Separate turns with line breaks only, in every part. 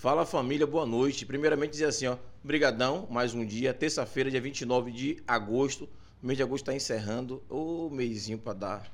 Fala família, boa noite. Primeiramente dizer assim, ó, brigadão, mais um dia, terça-feira, dia 29 de agosto. O mês de agosto está encerrando. Ô, mêsinho para dar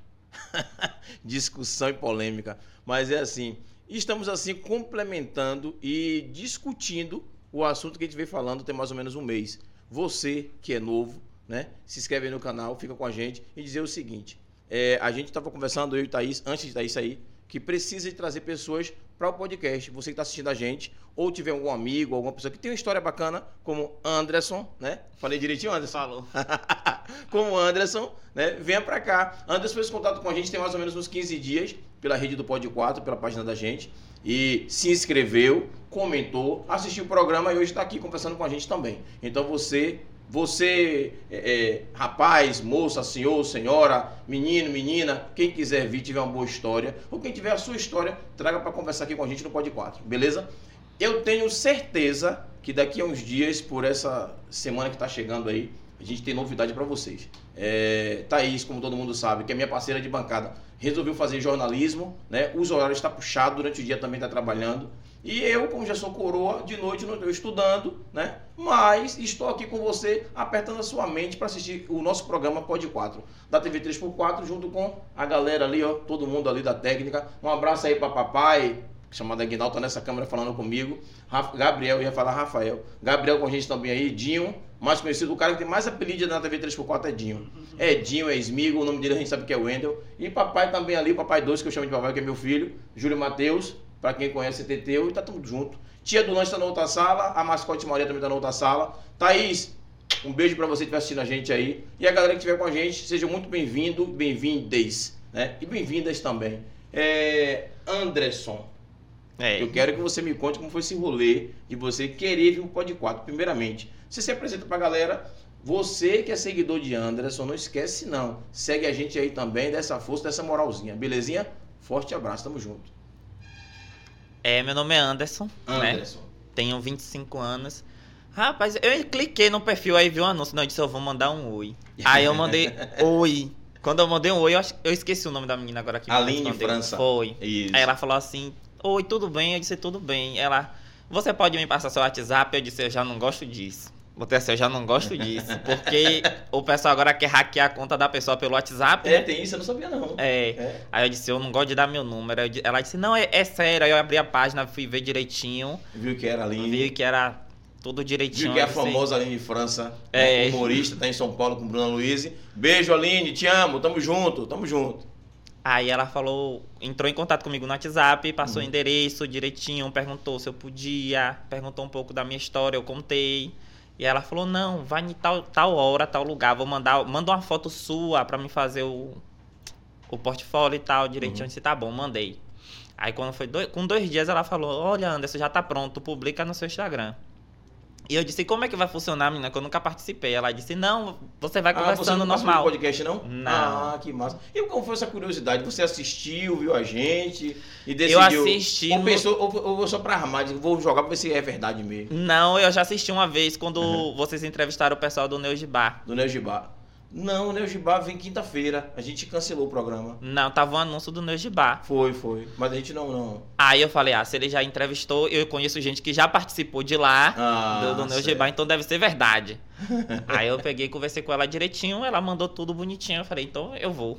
discussão e polêmica. Mas é assim, estamos assim complementando e discutindo o assunto que a gente vem falando tem mais ou menos um mês. Você que é novo, né? Se inscreve aí no canal, fica com a gente e dizer o seguinte: é, a gente estava conversando, eu e Thaís, antes de Thaís sair, que precisa de trazer pessoas para o podcast. Você que está assistindo a gente, ou tiver algum amigo, alguma pessoa que tem uma história bacana, como Anderson, né? Falei direitinho, Anderson?
Falou.
como Anderson, né? Venha para cá. Anderson fez contato com a gente tem mais ou menos uns 15 dias, pela rede do Pod 4, pela página da gente. E se inscreveu, comentou, assistiu o programa e hoje está aqui conversando com a gente também. Então você você, é, é, rapaz, moça, senhor, senhora, menino, menina, quem quiser vir, tiver uma boa história, ou quem tiver a sua história, traga para conversar aqui com a gente no Pod 4, beleza? Eu tenho certeza que daqui a uns dias, por essa semana que está chegando aí, a gente tem novidade para vocês. É, Thaís, como todo mundo sabe, que é minha parceira de bancada, resolveu fazer jornalismo, né? Os horários está puxado, durante o dia também está trabalhando. E eu, como já sou coroa, de noite não estou estudando, né? Mas estou aqui com você, apertando a sua mente para assistir o nosso programa Pod 4, da TV 3x4, junto com a galera ali, ó, todo mundo ali da técnica. Um abraço aí para papai, chamado Aguinaldo, tá nessa câmera falando comigo. Gabriel, ia falar Rafael. Gabriel com a gente também aí, Dinho, mais conhecido, o cara que tem mais apelido na TV 3x4 é Dinho. É Dinho, é Esmigo, o nome dele a gente sabe que é Wendel. E papai também ali, papai 2, que eu chamo de papai, que é meu filho, Júlio Matheus para quem conhece Teteu, e tá tudo junto. Tia do lanche tá na outra sala, a mascote Maria também tá na outra sala. Thaís, um beijo para você que estiver assistindo a gente aí. E a galera que estiver com a gente, sejam muito bem-vindos, bem-vindas, né? E bem-vindas também. É... Anderson. É. Eu quero que você me conte como foi esse rolê de você querer vir pro Pod 4. Primeiramente, você se apresenta pra galera. Você que é seguidor de Anderson, não esquece não. Segue a gente aí também, dessa força, dessa moralzinha. Belezinha? Forte abraço, tamo junto.
É, meu nome é Anderson, né? Anderson. né? Tenho 25 anos. Rapaz, eu cliquei no perfil aí vi um anúncio, não, eu disse, eu vou mandar um oi. Aí eu mandei oi. Quando eu mandei um oi, eu, eu esqueci o nome da menina agora aqui.
Aline França.
Foi. Isso. Aí ela falou assim, oi, tudo bem? Eu disse, tudo bem. Ela, você pode me passar seu WhatsApp? Eu disse, eu já não gosto disso. Botei assim, eu já não gosto disso. Porque o pessoal agora quer hackear a conta da pessoa pelo WhatsApp.
É, né? tem isso, eu não sabia não.
É. é. Aí eu disse, eu não gosto de dar meu número. Ela disse, não, é, é sério. Aí eu abri a página, fui ver direitinho.
Viu que era ali.
Vi que era tudo direitinho.
Viu que é a famosa Aline França, é. humorista, tá em São Paulo com Bruna Luiz. Beijo, Aline, te amo, tamo junto, tamo junto.
Aí ela falou, entrou em contato comigo no WhatsApp, passou uhum. o endereço direitinho, perguntou se eu podia, perguntou um pouco da minha história, eu contei. E ela falou: "Não, vai em tal, tal hora, tal lugar, vou mandar, manda uma foto sua para me fazer o o portfólio e tal, direitinho". Uhum. disse: "Tá bom, mandei". Aí quando foi dois, com dois dias ela falou: "Olha, Anderson, já tá pronto, publica no seu Instagram". E eu disse, como é que vai funcionar, menina? Que eu nunca participei. Ela disse, não, você vai conversando ah, você não normal.
No podcast, não?
Não.
Ah, que massa. E como foi essa curiosidade? Você assistiu, viu a gente e decidiu...
Eu assisti...
Ou, no... pensou, ou, ou só pra armar, vou jogar pra ver se é verdade mesmo?
Não, eu já assisti uma vez quando uhum. vocês entrevistaram o pessoal do Neugibá.
Do Neugibá. Não, o Neugibá vem quinta-feira. A gente cancelou o programa.
Não, tava um anúncio do Neugibá.
Foi, foi. Mas a gente não, não.
Aí eu falei, ah, se ele já entrevistou, eu conheço gente que já participou de lá, ah, do, do Neugibá, então deve ser verdade. Aí eu peguei, conversei com ela direitinho, ela mandou tudo bonitinho. Eu falei, então eu vou.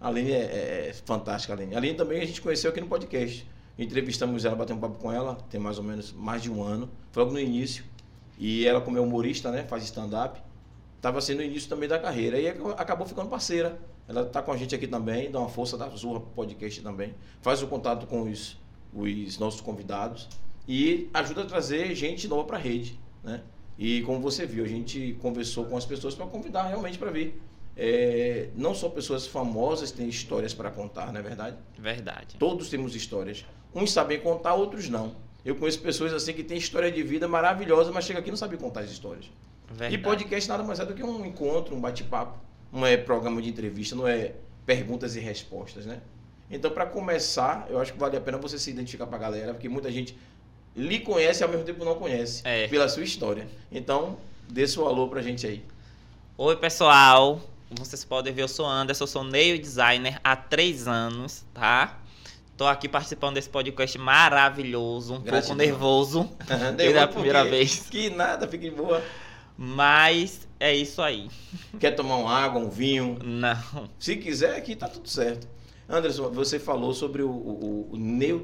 A Aline é, é, é fantástica, a Aline. A Aline também a gente conheceu aqui no podcast. Entrevistamos ela, batemos um papo com ela, tem mais ou menos mais de um ano. Foi logo no início. E ela, como é humorista, né, faz stand-up estava sendo o início também da carreira. E acabou ficando parceira. Ela está com a gente aqui também, dá uma força da Zurra Podcast também. Faz o contato com os, os nossos convidados e ajuda a trazer gente nova para a rede. Né? E como você viu, a gente conversou com as pessoas para convidar realmente para vir. É, não só pessoas famosas têm histórias para contar, não é verdade?
Verdade.
Todos temos histórias. Uns sabem contar, outros não. Eu conheço pessoas assim que têm história de vida maravilhosa, mas chega aqui e não sabem contar as histórias. Verdade. E podcast nada mais é do que um encontro, um bate-papo. Não é programa de entrevista, não é perguntas e respostas, né? Então, para começar, eu acho que vale a pena você se identificar para a galera, porque muita gente lhe conhece e ao mesmo tempo não conhece é. pela sua história. Então, dê seu alô pra gente aí.
Oi, pessoal. Vocês podem ver, eu sou Anderson, eu sou nail designer há três anos, tá? Tô aqui participando desse podcast maravilhoso, um
Gratidão.
pouco nervoso.
Deu
a
porque-
primeira vez.
Que nada, fique boa.
Mas é isso aí.
Quer tomar uma água, um vinho?
Não.
Se quiser, aqui tá tudo certo. Anderson, você falou sobre o, o, o nail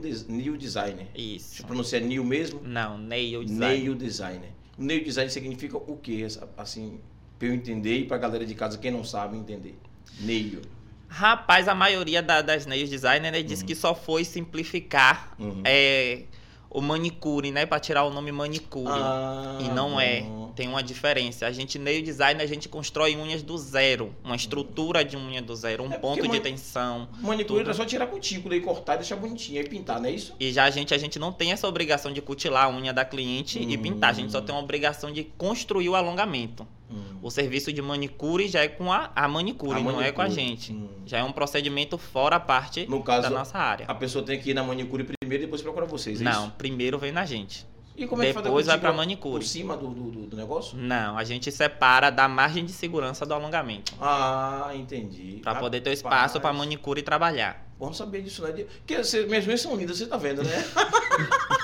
designer.
Isso.
Se pronuncia nail mesmo?
Não, nail design.
Nail designer. O nail design significa o quê? Assim, pra eu entender e pra galera de casa, quem não sabe, entender. Nail.
Rapaz, a maioria da- das nail designer né, diz que só foi simplificar
Uhum.
é, o manicure, né? Pra tirar o nome manicure.
Ah,
E não é. Tem uma diferença. A gente, nail design, a gente constrói unhas do zero. Uma estrutura de unha do zero. Um
É
ponto de tensão.
Manicure
tudo.
era só tirar a cutícula e cortar e deixar bonitinho. Aí pintar, não é isso?
E já a gente, a gente não tem essa obrigação de cutilar a unha da cliente e
Hum.
pintar. A gente só tem uma obrigação de construir o alongamento.
Hum.
O serviço de manicure já é com a, a manicure,
A
não é com a gente.
Hum.
Já é um procedimento fora a parte
caso,
da nossa área.
a pessoa tem que ir na manicure primeiro e depois procurar vocês, é
Não,
isso?
primeiro vem na gente.
E como é que
Depois vai pra manicure.
Por cima do, do, do- negócio?
Não, a gente separa da margem de segurança do alongamento.
Ah, entendi.
Pra
Ah,
poder ter o espaço pra
rapaz.
manicure trabalhar.
Bom saber disso, né? Porque você- minhas unhas são lindas, você tá vendo, né?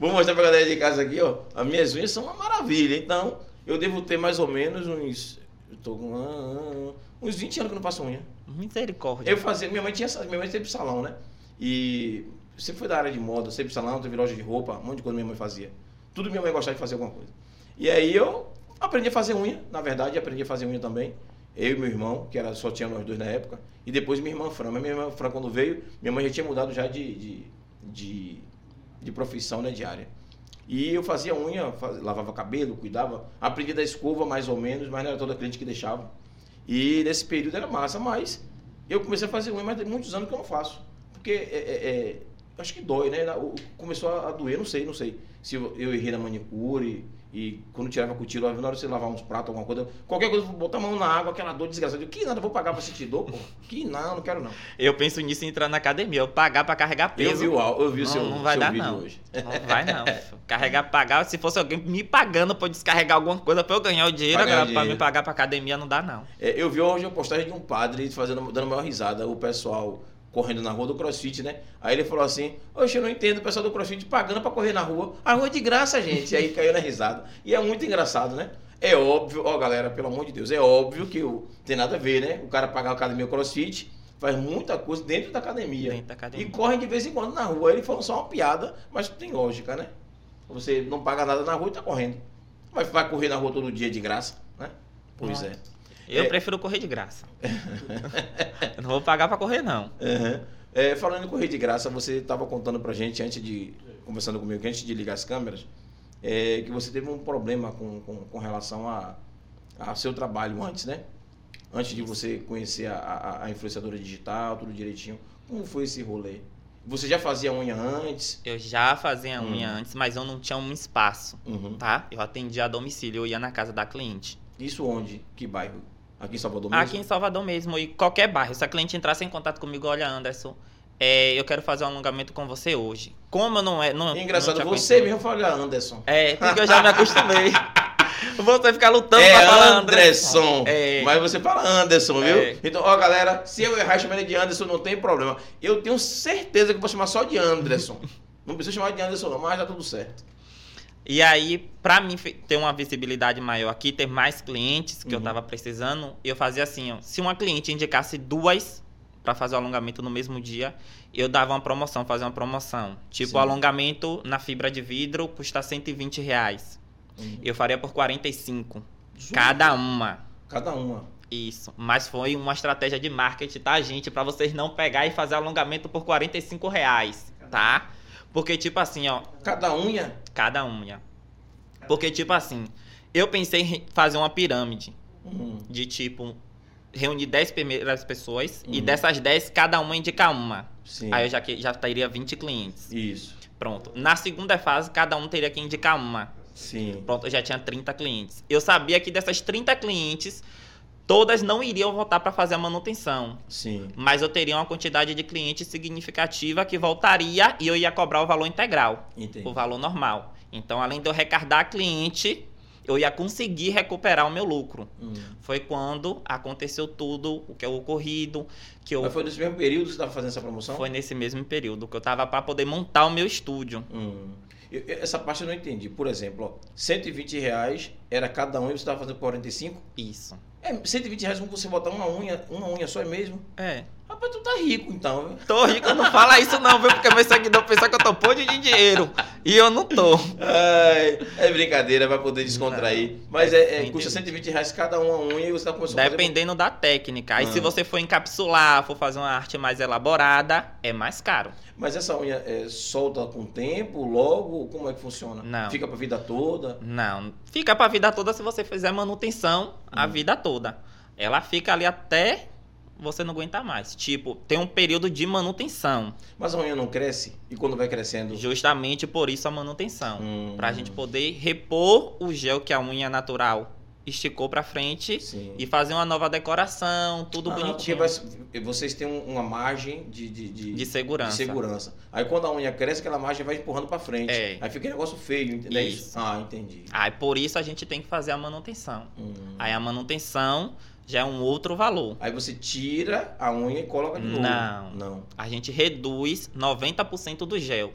Vou mostrar pra galera de casa aqui, ó. As minhas unhas são uma maravilha. Então, eu devo ter mais ou menos uns. Eu tô com. ah, ah, uns 20 anos que eu não faço unha.
Misericórdia.
Eu fazia. Minha mãe tinha. Minha mãe teve salão, né? E sempre foi da área de moda, sempre salão, teve loja de roupa, um monte de coisa minha mãe fazia. Tudo minha mãe gostava de fazer alguma coisa. E aí eu aprendi a fazer unha, na verdade, aprendi a fazer unha também. Eu e meu irmão, que era, só tinha nós dois na época. E depois minha irmã Fran. Mas minha irmã Fran, quando veio, minha mãe já tinha mudado já de, de, de, de profissão, né, de área. E eu fazia unha, faz- lavava cabelo, cuidava. Aprendi da escova mais ou menos, mas não era toda cliente que deixava. E nesse período era massa, mas eu comecei a fazer unha, mas tem muitos anos que eu não faço. Porque é, é- é- acho que dói, né? Começou a doer, não sei, não sei. Se eu, eu errei na manicure e quando tirava a cutícula, na hora de você lavar uns pratos, alguma coisa, qualquer coisa, botar a mão na água, aquela dor desgraçada. Eu, que nada, eu vou pagar pra sentir dor, pô. Que não, não quero não.
Eu penso nisso em entrar na academia, eu pagar pra carregar
Eu
peso.
vi o, eu vi o
não,
seu,
não vai
seu
dar,
vídeo
não.
hoje.
Não vai, não. Carregar, pagar. Se fosse alguém me pagando pra eu descarregar alguma coisa pra eu ganhar o dinheiro,
Pagar o
agora pra
dinheiro.
me pagar pra academia, não dá, não.
É, eu vi hoje uma postagem de um padre fazendo, dando uma risada, o pessoal correndo na rua do crossfit, né? Aí ele falou assim: Oxe, eu não entendo o pessoal do crossfit pagando pra correr na rua. A rua é de graça, gente. E aí caiu na risada. E é muito engraçado, né? É óbvio, ó galera, pelo amor de Deus, é óbvio que o, tem nada a ver, né? O cara pagar a academia crossfit faz muita coisa dentro da academia.
Dentro da academia.
E corre de vez em quando na rua. Ele falou só uma piada, mas tem lógica, né? Você não paga nada na rua e tá correndo. Mas vai correr na rua todo dia de graça, né? Pois é.
Eu
É.
prefiro correr de graça. eu não vou pagar pra correr, não.
Uhum. É, falando em correr de graça, você estava contando pra gente antes de. conversando comigo, que antes de ligar as câmeras, é, que você teve um problema com, com, com relação a, a seu trabalho antes, né? Antes de você conhecer a, a, a influenciadora digital, tudo direitinho. Como foi esse rolê? Você já fazia unha antes?
Eu já fazia
Hum.
unha antes, mas eu não tinha um espaço,
Uhum.
tá? Eu atendia a domicílio, eu ia na casa da cliente.
Isso onde? Que bairro? Aqui em Salvador mesmo?
Aqui em Salvador mesmo, e qualquer bairro. Se a cliente entrasse em contato comigo, olha, Anderson, é, eu quero fazer um alongamento com você hoje. Como eu não é. Não,
Engraçado,
não
você mesmo fala, Anderson.
É, porque eu já me acostumei. Você ficar lutando
É
pra falar
Anderson.
É.
Mas você fala Anderson, viu?
É.
Então, ó, galera, se eu errar chamando ele de Anderson, não tem problema. Eu tenho certeza que eu vou chamar só de Anderson. não precisa chamar de Anderson, não, mas dá tudo certo.
E aí, pra mim ter uma visibilidade maior aqui, ter mais clientes que eu
Uhum.
tava precisando, eu fazia assim, ó. Se uma cliente indicasse duas pra fazer o alongamento no mesmo dia, eu dava uma promoção, fazia uma promoção. Tipo,
Sim.
o alongamento na fibra de vidro custa 120 reais. Eu faria por 45. Cada uma.
Cada uma.
Isso. Mas foi uma estratégia de marketing, tá, gente? Pra vocês não pegar e fazer alongamento por 45 reais, tá? Porque, tipo assim, ó,
Cada unha?
cada unha. Porque, tipo assim, eu pensei em fazer uma pirâmide
Hum.
de tipo. Reunir 10 primeiras pessoas e
Uhum.
dessas 10, cada uma indicar uma.
Sim.
Aí eu já, já teria 20 clientes.
Isso.
Pronto. Na segunda fase, cada um teria que indicar uma.
Sim.
Pronto, eu já tinha 30 clientes. Eu sabia que dessas 30 clientes, todas não iriam voltar para fazer a manutenção.
Sim.
Mas eu teria uma quantidade de clientes significativa que voltaria e eu ia cobrar o valor integral,
Entendi.
o valor normal. Então, além de eu recardar a cliente, eu ia conseguir recuperar o meu lucro.
Hum.
Foi quando aconteceu tudo o que é ocorrido, que eu
Mas foi nesse mesmo período que você estava fazendo essa promoção?
foi nesse mesmo período que eu tava para poder montar o meu estúdio.
Hum. Eu- essa parte eu não entendi. Por exemplo, ó, 120 reais era cada um e você estava fazendo 45?
Isso.
É, 120 reais como você botar uma unha, uma unha só é mesmo?
É.
Rapaz, tu tá rico então, viu?
Tô rico, não fala isso não, viu? Porque meu seguidor pensa que eu tô podre de dinheiro. E eu não tô.
Ai, é brincadeira, vai poder descontrair. Mas é, é,
Entendi.
custa 120 reais cada uma unha e você tá começando a fazer...
Dependendo da técnica. Aí
Ah.
se você for encapsular, for fazer uma arte mais elaborada, é mais caro.
Mas essa unha é, solta com o tempo, logo? Como é que funciona?
Não.
Fica pra vida toda?
Não. Fica pra vida toda se você fizer manutenção a
Hum.
vida toda. Ela fica ali até você não aguentar mais. Tipo, tem um período de manutenção.
Mas a unha não cresce? E quando vai crescendo?
Justamente por isso a manutenção.
Hum.
Pra gente poder repor o gel que a unha natural esticou pra frente
Sim.
e fazer uma nova decoração, tudo
Ah,
bonitinho.
vai- vocês têm um- uma margem de, de, de,
De segurança.
de segurança. Aí quando a unha cresce, aquela margem vai empurrando pra frente.
É.
Aí fica um negócio feio, entendeu?
Isso.
Ah, entendi.
Aí por isso a gente tem que fazer a manutenção.
Hum.
Aí a manutenção já é um outro valor.
Aí você tira a unha e coloca de novo.
Não.
Não.
A gente reduz 90% do gel.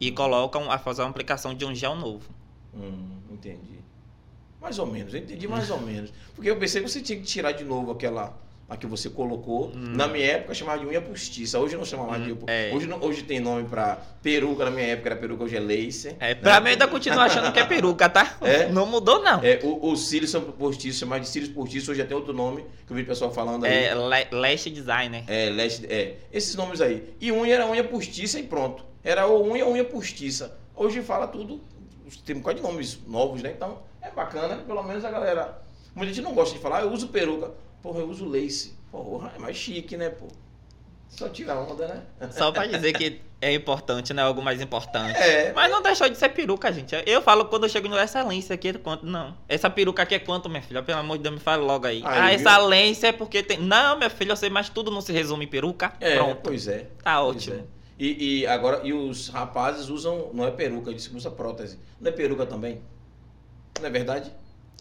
E coloca um- a fazer uma aplicação de um gel novo.
Hum, entendi. Mais ou menos, eu entendi mais ou menos. Porque eu pensei que você tinha que tirar de novo aquela a que você colocou.
Hum.
Na minha época chamava de unha postiça. Hoje não chama mais de
Hum, é.
hoje, não- hoje tem nome pra peruca. Na minha época era peruca, hoje é lace.
É, pra mim ainda continuo achando que é peruca, tá?
É?
Não mudou, não.
É, o- os cílios são postiços, chama de cílios postiços. Hoje até outro nome que eu vi o pessoal falando aí.
É, lash designer.
É, lash, é, esses nomes aí. E unha era unha postiça e pronto. Era ou unha ou unha postiça. Hoje fala tudo, tem um bocado de nomes novos, né? Então é bacana, pelo menos a galera. Muita gente não gosta de falar, "Ah, eu uso peruca. Porra, eu uso lace. Porra, é mais chique, né, pô? Só tira onda, né?
Só pra dizer que é importante, né? Algo mais importante.
É.
Mas não deixou de ser peruca, gente. Eu falo quando eu chego no excelência aqui, é quanto? Não. Essa peruca aqui é quanto, minha filha? Pelo amor de Deus, me fala logo aí.
Aí,
ah,
viu?
excelência é porque tem. Não, minha filha, eu sei, mas tudo não se resume em peruca.
É,
Pronto.
pois é.
Tá ótimo.
é. E, e agora, e os rapazes usam, não é peruca, eles usam prótese. Não é peruca também? Não é verdade?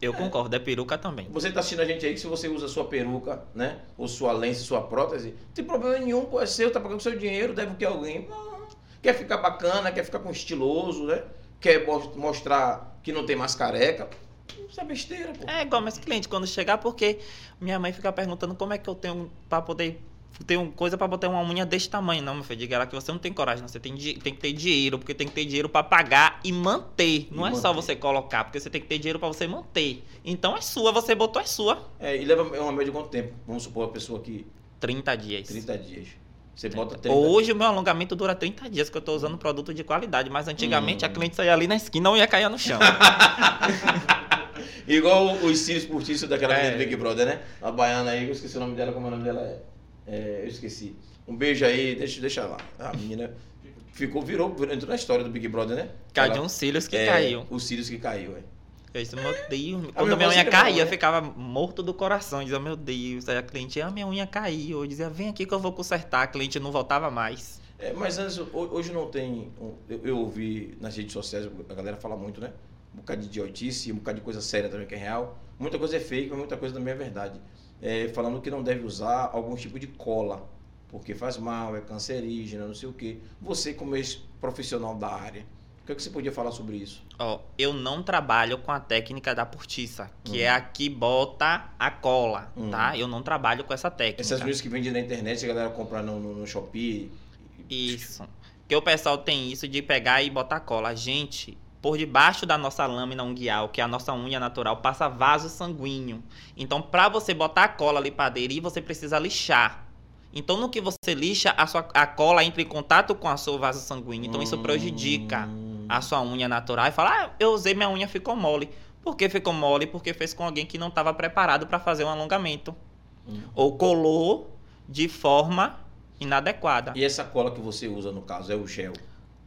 Eu concordo, é peruca também.
Você tá assistindo a gente aí que se você usa sua peruca, né? Ou sua lente, sua prótese, não tem problema nenhum, pô, é seu, tá pagando seu dinheiro, deve ter alguém. Não. Quer ficar bacana, quer ficar com estiloso, né? Quer mos- mostrar que não tem mais careca. Isso é besteira, pô.
É igual meus clientes quando chegar, porque minha mãe fica perguntando como é que eu tenho pra poder ter um, coisa pra botar uma unha desse tamanho. Não, meu filho, diga lá que você não tem coragem, não. Você tem, tem que ter dinheiro, porque tem que ter dinheiro pra pagar e manter. Não
E
é só
manter.
você colocar, porque você tem que ter dinheiro pra você manter. Então é sua, você botou, é sua.
É, e leva uma média de quanto tempo? Vamos supor a pessoa que
30 dias.
30 dias. Você bota 30
Hoje o meu alongamento dura 30 dias, que eu tô usando produto de qualidade. Mas antigamente
Hum.
a cliente saía ali na esquina e ia cair no chão.
Igual os cílios postiços daquela
É.
menina do Big Brother, né? A baiana aí, eu esqueci o nome dela, como o nome dela é. É, eu esqueci. Um beijo aí, deixa, deixa lá. A menina ficou, virou, entrou na história do Big Brother, né?
Caiu de um cílios que
é,
caiu.
Os cílios que caiu, é.
Eu disse, meu Deus.
minha
Quando minha
voz
unha caía,
boa,
eu ficava morto do coração. Eu dizia, meu Deus. Aí a cliente, ah, minha unha caiu. Eu dizia, vem aqui que eu vou consertar. A cliente não voltava mais.
É, mas antes, ho- hoje não tem. Eu, eu ouvi nas redes sociais, a galera fala muito, né? Um bocado de idiotice, um bocado de coisa séria também que é real. Muita coisa é fake, mas muita coisa também é verdade. É, falando que não deve usar algum tipo de cola, porque faz mal, é cancerígena, não sei o quê. Você, como ex-profissional da área, o que, é que você podia falar sobre isso?
Ó, eu não trabalho com a técnica da portiça, que
Hum.
é a que bota a cola,
Hum.
tá? Eu não trabalho com essa técnica.
Essas unhas que vendem na internet, a galera compra no, no, no Shopee.
Isso. Porque o pessoal tem isso de pegar e botar cola. Gente, por debaixo da nossa lâmina unguial, que é a nossa unha natural, passa vaso sanguíneo. Então, pra você botar a cola ali pra aderir, você precisa lixar. Então, no que você lixa, a, sua, a cola entra em contato com o seu vaso sanguíneo. Então, isso prejudica
Hum.
a sua unha natural. E fala, ah, eu usei minha unha, ficou mole. Por que ficou mole? Porque fez com alguém que não estava preparado para fazer um alongamento.
Hum.
Ou colou de forma inadequada.
E essa cola que você usa, no caso, é o gel?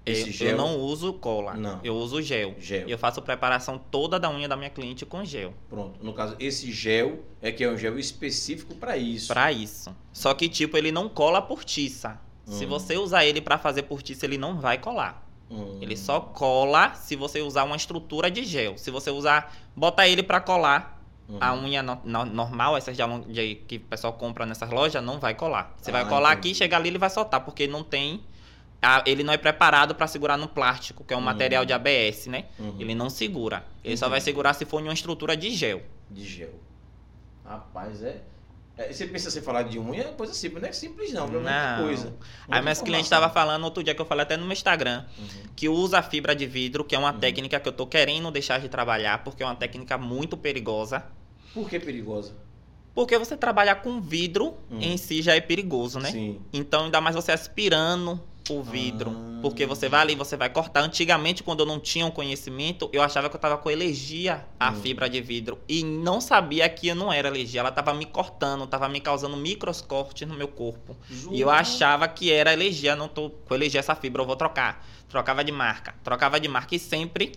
Esse
Eu,
gel?
eu não uso cola.
Não.
Eu uso gel.
Gel.
Eu faço preparação toda da unha da minha cliente com gel.
Pronto. No caso, esse gel é que é um gel específico para isso.
Pra isso. Só que, tipo, ele não cola portiça. Se
Hum.
você usar ele pra fazer portiça, ele não vai colar.
Hum.
Ele só cola se você usar uma estrutura de gel. Se você usar, bota ele pra colar
Uhum.
a unha no- no- normal, essas de, de- que o pessoal compra nessas lojas, não vai colar. Você vai
Ah,
colar
entendi.
aqui, chegar ali ele vai soltar, porque não tem a- ele não é preparado pra segurar no plástico, que é um
Uhum.
material de ABS, né?
Uhum.
Ele não segura. Ele só
Entendi.
vai segurar se for em uma estrutura de gel.
De gel. Rapaz, é. é, você pensa você falar de unha, é coisa simples. Não é simples, não. É muita
Não.
coisa.
Aí
Muita
meus clientes estavam falando outro dia que eu falei até no meu Instagram,
Uhum.
que usa fibra de vidro, que é uma
Uhum.
técnica que eu tô querendo deixar de trabalhar, porque é uma técnica muito perigosa.
Por que perigosa?
Porque você trabalhar com vidro
Hum.
em si já é perigoso, né?
Sim.
Então, ainda mais você aspirando o vidro.
Ah.
Porque você vai ali, você vai cortar. Antigamente, quando eu não tinha um conhecimento, eu achava que eu tava com alergia à
Hum.
fibra de vidro. E não sabia que eu não era alergia. Ela tava me cortando, tava me causando microcortes no meu corpo. E eu achava que era alergia. Não tô com alergia essa fibra, eu vou trocar. Trocava de marca. Trocava de marca e sempre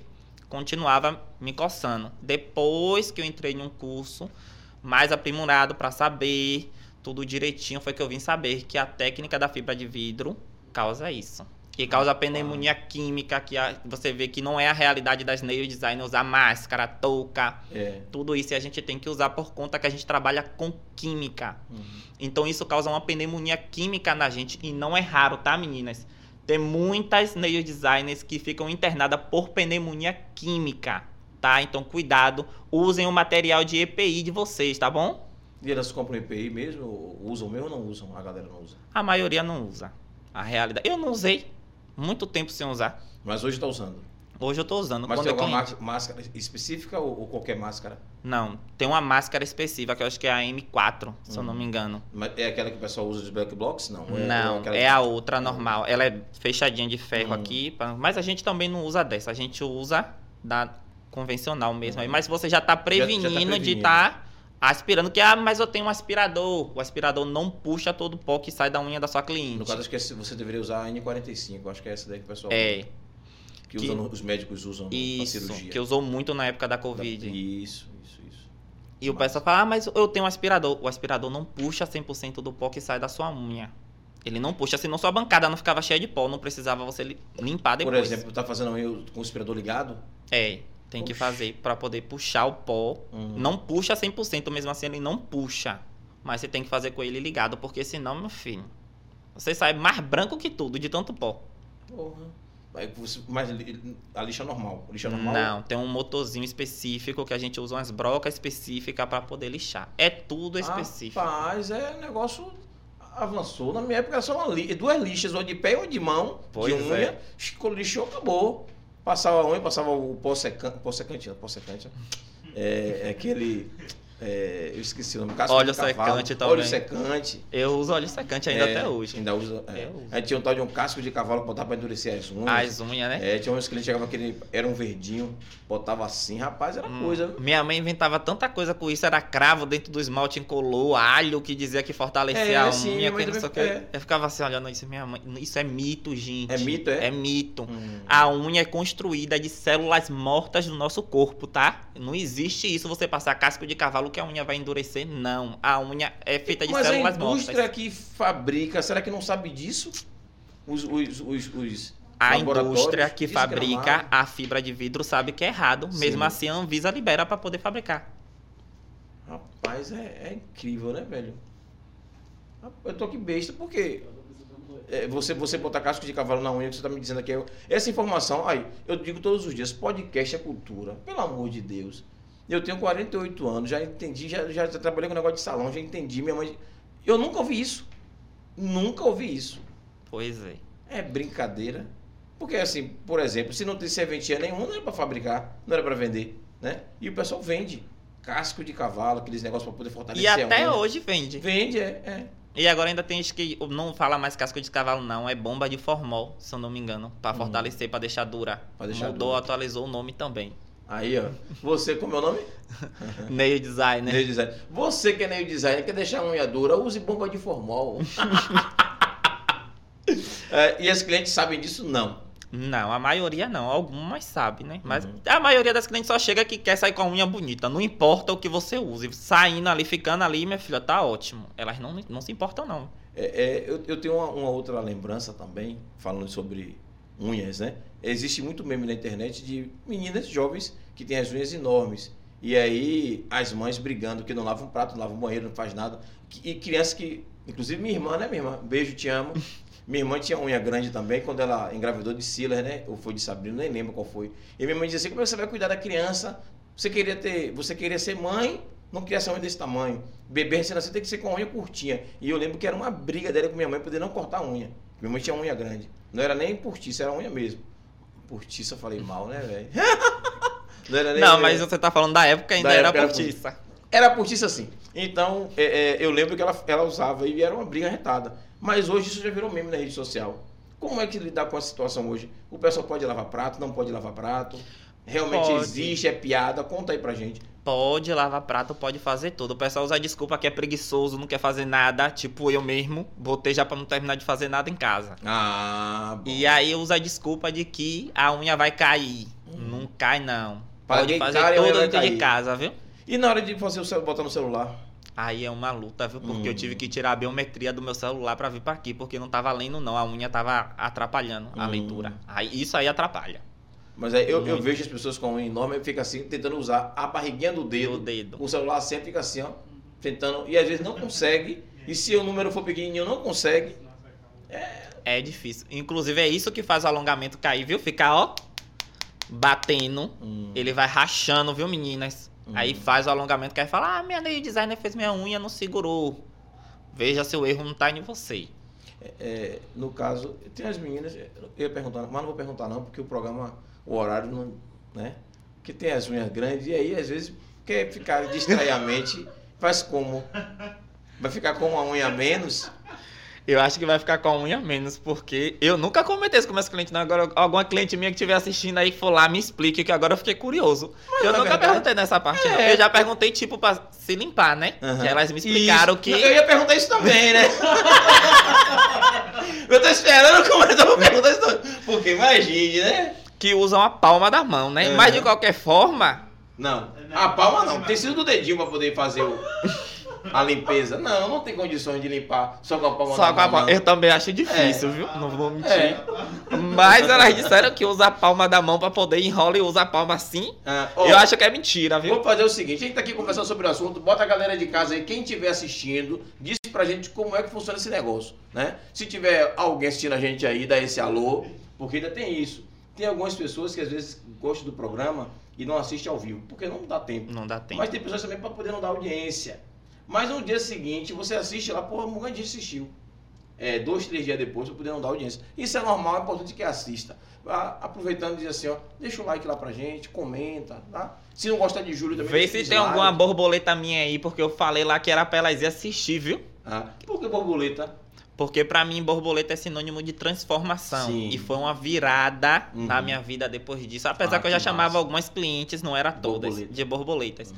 continuava me coçando. Depois que eu entrei em um curso mais aprimorado para saber tudo direitinho, foi que eu vim saber que a técnica da fibra de vidro causa isso. Que causa pneumonia química, que a- você vê que não é a realidade das nail designers usar máscara, touca,
É.
tudo isso a gente tem que usar por conta que a gente trabalha com química.
Uhum.
Então isso causa uma pneumonia química na gente e não é raro, tá, meninas? Tem muitas nail designers que ficam internadas por pneumonia química, tá? Então cuidado, usem o material de EPI de vocês, tá bom?
E elas compram EPI mesmo? Usam mesmo ou não usam? A galera não usa.
A maioria não usa. A realidade, eu não usei muito tempo sem usar.
Mas hoje está usando.
Hoje eu tô usando.
Mas
Quando
tem
é
alguma
cliente-
má- máscara específica ou, ou qualquer máscara?
Não, tem uma máscara específica que eu acho que é a M4, se eu não
Uhum.
me engano.
Mas é aquela que o pessoal usa dos black blocks? Não.
Não,
aquela-
é a outra normal. Ela é fechadinha de ferro
Hum.
aqui, pra- mas a gente também não usa dessa. A gente usa da convencional mesmo.
Hum.
Mas você já tá prevenindo, de
prevenindo.
estar aspirando, que ah, mas eu tenho um aspirador. O aspirador não puxa todo o pó que sai da unha da sua cliente.
No caso, acho que você deveria usar a N45. Acho que é essa daí que o pessoal
é,
que,
que-
os médicos usam na cirurgia.
que usou muito na época da
Da-
Covid.
Isso, isso, isso.
E o pessoal fala, ah, mas eu tenho um aspirador. O aspirador não puxa 100% do pó que sai da sua unha. Ele não puxa, senão sua bancada não ficava cheia de pó, não precisava você li- limpar
Por
depois.
exemplo, tá fazendo unha com o aspirador ligado?
É, tem que fazer pra poder puxar o pó.
Hum.
Não puxa 100%, mesmo assim ele não puxa. Mas você tem que fazer com ele ligado, porque senão, meu filho, você sai mais branco que tudo, de tanto pó.
Porra. Mas a lixa normal. Lixa normal?
Não, tem um motorzinho específico que a gente usa umas brocas específicas pra poder lixar. É tudo específico.
Rapaz, é negócio avançou. Na minha época era só li... duas lixas, uma de pé e uma de mão,
Pois
de unha.
é.
Lixou, acabou. Passava unha, passava o pó secante. Pó secante, pó secante. É, é aquele. É, eu esqueci o nome. casco
Óleo secante também.
Óleo secante.
Eu uso óleo secante ainda
É,
até hoje.
Ainda usa. É.
Uso.
Aí tinha um tal de um casco de cavalo que botava pra endurecer as unhas.
As unhas, né?
É, tinha uns clientes que chegavam aquele. Era um verdinho, botava assim, rapaz, era
Hum,
coisa.
Minha mãe inventava tanta coisa com isso, era cravo dentro do esmalte incolor, alho que dizia que fortalecia
É,
a unha, que não sei o que.
também- é.
Eu ficava assim olhando isso, minha mãe, isso é mito, gente.
É mito, é?
É mito.
Hum.
A unha é construída de células mortas do nosso corpo, tá? Não existe isso, você passar casco de cavalo que a unha vai endurecer, não. A unha é feita de
Mas a
células
indústria
mortas.
que fabrica, será que não sabe disso? Os, os, os, os
A indústria que fabrica a fibra de vidro sabe que é errado.
Sim.
Mesmo assim, a Anvisa libera pra poder fabricar.
Rapaz, é, é incrível, né, velho? Eu tô aqui besta, porque é, você, você botar casco de cavalo na unha, que você tá me dizendo aqui. é- Essa informação, aí, eu digo todos os dias, podcast é cultura, pelo amor de Deus. Eu tenho 48 anos, já entendi, já, já trabalhei com negócio de salão, já entendi, minha mãe. Eu nunca ouvi isso. Nunca ouvi isso.
Pois é.
É brincadeira. Porque assim, por exemplo, se não tem serventia nenhuma, não era para fabricar, não era para vender, né? E o pessoal vende casco de cavalo, aqueles negócios para poder
E
fortalecer a
até hoje vende.
Vende, é, é.
E agora ainda tem gente que não fala mais casco de cavalo, não. É bomba de formol, se eu não me engano. Pra
Hum.
fortalecer, pra deixar dura.
Pra deixar
Mudou,
dura.
atualizou o nome também.
Aí, ó. Você, como é o nome?
Nail designer.
Nail design. Você que é nail designer, quer deixar a unha dura, use bomba de formol. É, e as clientes sabem disso? Não.
Não, a maioria não. Algumas sabe, né? Mas
Uhum.
a maioria das clientes só chega que quer sair com a unha bonita. Não importa o que você use. Saindo ali, ficando ali, minha filha, tá ótimo. Elas não, não se importam, não.
É, é, eu, eu tenho uma, uma outra lembrança também, falando sobre unhas, né? Existe muito meme na internet de meninas jovens que têm as unhas enormes. E aí as mães brigando que não lavam um prato, não lavam um banheiro, não faz nada. E crianças que. Inclusive minha irmã, né, minha irmã? Beijo, te amo. Minha irmã tinha unha grande também, quando ela engravidou de Silas, né? Ou foi de Sabrina, nem lembro qual foi. E minha mãe dizia assim, como é que você vai cuidar da criança? Você queria ter. Você queria ser mãe, não queria ser unha desse tamanho. Bebê recém-nascido tem que ser com a unha curtinha. E eu lembro que era uma briga dela com minha mãe poder não cortar a unha. Minha mãe tinha unha grande. Não era nem portiça, era unha mesmo. Portiça, falei mal, né, velho?
não, era nem não mas você tá falando da época ainda da era época portiça.
Era portiça sim. Então, é, é, eu lembro que ela, ela usava e era uma briga retada. Mas hoje isso já virou meme na rede social. Como é que lidar com a situação hoje? O pessoal pode lavar prato, não pode lavar prato? Realmente pode. existe, é piada? Conta aí pra gente.
Pode lavar prato, pode fazer tudo. O pessoal usa desculpa que é preguiçoso, não quer fazer nada. Tipo, eu mesmo botei já pra não terminar de fazer nada em casa.
Ah,
bom. E aí usa a desculpa de que a unha vai cair. Hum. Não cai, não. Pode fazer tudo dentro de casa, viu?
E na hora de fazer o botar no celular?
Aí é uma luta, viu? Porque hum. eu tive que tirar a biometria do meu celular para vir para aqui, porque não tava lendo não, a unha tava atrapalhando a hum. leitura. Aí isso aí atrapalha.
Mas aí eu, eu, vejo as pessoas com unha enorme e fica assim, tentando usar a barriguinha do dedo.
Do dedo.
O celular sempre fica assim, ó, tentando, e às vezes não consegue. E se o número for pequenininho, não consegue.
É, é difícil. Inclusive é isso que faz o alongamento cair, viu? Ficar, ó, batendo. Hum. Ele vai rachando, viu, meninas? Uhum. Aí faz o alongamento, que aí fala, ah, minha lei designer fez minha unha, não segurou. Veja se o erro não tá em você.
É, é, no caso, tem as meninas, eu ia perguntar, mas não vou perguntar não, porque o programa, o horário não, né? Que tem as unhas grandes, e aí às vezes quer ficar distraiamente, faz como? Vai ficar com uma unha menos?
Eu acho que vai ficar com a unha menos, porque eu nunca comentei isso com meus clientes. Não. Agora, alguma cliente minha que estiver assistindo aí for lá, me explique, que agora eu fiquei curioso. Mas eu nunca verdade, perguntei nessa parte, é. Eu já perguntei, tipo, pra se limpar, né? Uhum. Que elas me explicaram isso. que.
Eu ia perguntar isso também, né? eu tô esperando comentar pra perguntar isso também. Porque imagine, né?
Que usam a palma da mão, né? Uhum. Mas de qualquer forma.
Não, a palma não. Tem sido do dedinho pra poder fazer o a limpeza. Não, não tem condições de limpar só com a palma
Só com a palma. Eu também acho difícil, é. viu? Não vou mentir. É. Mas elas disseram que usa a palma da mão pra poder enrolar e usa a palma assim. Ah, oh, eu acho que é mentira, viu?
Vou fazer o seguinte: a gente tá aqui conversando sobre o assunto. Bota a galera de casa aí, quem estiver assistindo, diz pra gente como é que funciona esse negócio, né? Se tiver alguém assistindo a gente aí, dá esse alô, porque ainda tem isso. Tem algumas pessoas que às vezes gostam do programa e não assistem ao vivo, porque não dá tempo.
Não dá tempo.
Mas tem pessoas também para poder não dar audiência. Mas no dia seguinte você assiste lá, porra, muita gente assistiu. É, dois, três dias depois para poder não dar audiência. Isso é normal, é importante que assista. Aproveitando, diz assim, ó, deixa o like lá pra gente, comenta, tá? Se não gosta de Júlio também.
Vê se tem like. alguma borboleta minha aí, porque eu falei lá que era pra elas ir assistir, viu?
Ah, por que borboleta?
Porque para mim borboleta é sinônimo de transformação. Sim. E foi uma virada uhum. na minha vida depois disso. Apesar ah, que eu já que chamava algumas clientes, não era todas, Borboleta. de borboletas. Uhum.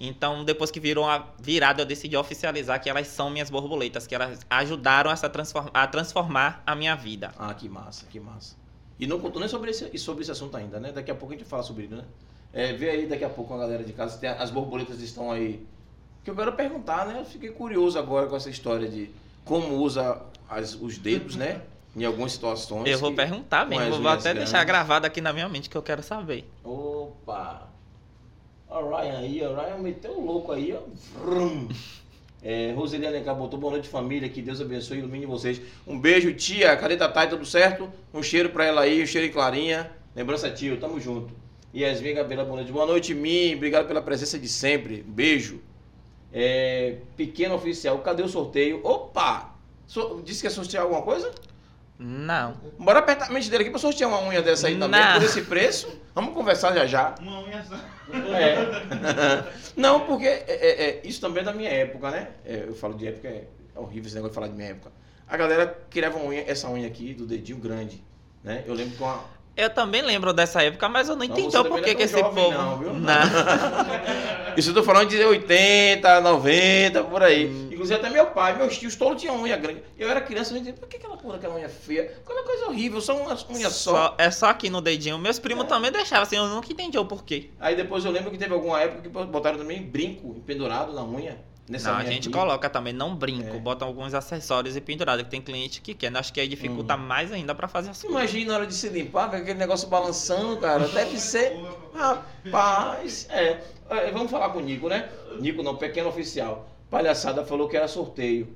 Então, depois que virou a virada, eu decidi oficializar que elas são minhas borboletas, que elas ajudaram essa transform a transformar a minha vida.
Ah, que massa, que massa. E não contou nem sobre esse, sobre esse assunto ainda, né? Daqui a pouco a gente fala sobre isso, né? É, vê aí daqui a pouco a galera de casa, tem, as borboletas estão aí. Que eu quero perguntar, né? Eu fiquei curioso agora com essa história de como usa as, os dedos, né? Em algumas situações.
Eu vou perguntar mesmo, vou até grandes. deixar gravado aqui na minha mente que eu quero saber.
Opa! O Ryan aí, o Ryan meteu o louco aí, ó. Vrum. É, Roseliane Alencar botou boa noite família, que Deus abençoe e ilumine vocês. Um beijo, tia. Cadê Tatai? Tudo certo? Um cheiro pra ela aí, um cheiro em Clarinha. Lembrança, tio, tamo junto. Yasmin Gabriela, boa noite. Boa noite, mim. Obrigado pela presença de sempre. Beijo. É, pequeno oficial, cadê o sorteio? Opa! So, disse que ia sortear alguma coisa?
Não.
Bora apertar a mente dele aqui pra sortear uma unha dessa aí também, Não. por esse preço. Vamos conversar já já.
Uma unha só.
É. Não, porque é, é, é, isso também é da minha época, né? É, eu falo de época, é horrível esse negócio de falar de minha época. A galera criava unha, essa unha aqui do dedinho grande, né? Eu lembro que uma,
eu também lembro dessa época, mas eu não entendi o porquê é que esse povo. Não, viu? Não.
Isso eu tô falando de 80, 90, por aí. Hum. Inclusive até meu pai, meus tios todos tinham unha grande. Eu era criança, eu não entendi por que aquela porra daquela unha feia. Aquela coisa horrível, só uma unha só. só.
É só aqui no dedinho. Meus primos é. também deixavam assim, eu nunca entendi o porquê.
Aí depois eu lembro que teve alguma época que botaram também brinco pendurado na unha. Nessa
Não, a gente coloca também, não brinco,
É.
bota alguns acessórios e pendurado, que tem cliente que quer. Acho que aí dificulta mais ainda pra fazer as
Você
coisas.
imagina na hora de se limpar, com aquele negócio balançando, cara. Deve ser. Rapaz, é. É, Vamos falar com o Nico, né? Nico não, pequeno oficial. Palhaçada falou que era sorteio.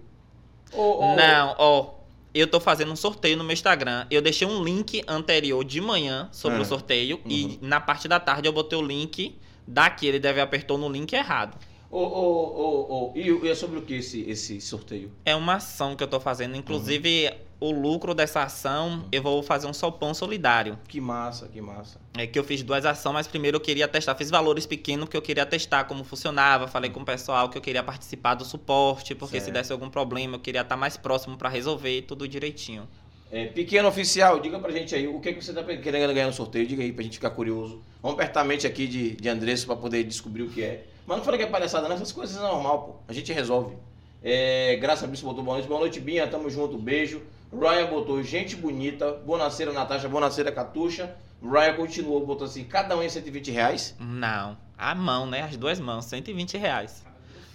Ô, ô,
Não, ó. Eu tô fazendo um sorteio no meu Instagram. Eu deixei um link anterior de manhã sobre
Ah.
o sorteio.
Uhum.
E na parte da tarde eu botei o link daqui. Ele deve apertou no link errado.
Ô, ô, ô, ô, E, e é sobre o que esse, esse sorteio?
É uma ação que eu tô fazendo. Inclusive, o lucro dessa ação, eu vou fazer um sopão solidário.
Que massa, que massa.
É que eu fiz duas ações, mas primeiro eu queria testar. Fiz valores pequenos porque eu queria testar como funcionava. Falei com o pessoal que eu queria participar do suporte, porque se
Certo.
desse algum problema, eu queria estar mais próximo pra resolver tudo direitinho.
É, pequeno oficial, diga pra gente aí o que, que você tá querendo ganhar no sorteio. Diga aí pra gente ficar curioso. Vamos apertar a mente aqui de, de Andresso pra poder descobrir o que é. Mas não fala que é palhaçada, não. Essas coisas é normal, pô. A gente resolve. É, Graça Bispo botou boa noite. Boa noite, Binha. Tamo junto. Beijo. Ryan botou gente bonita. Bonaceira, Natasha. Bonaceira, Catuxa. Ryan continuou, botou assim, cada um em 120 reais.
Não, a mão, né? As duas mãos, 120 reais.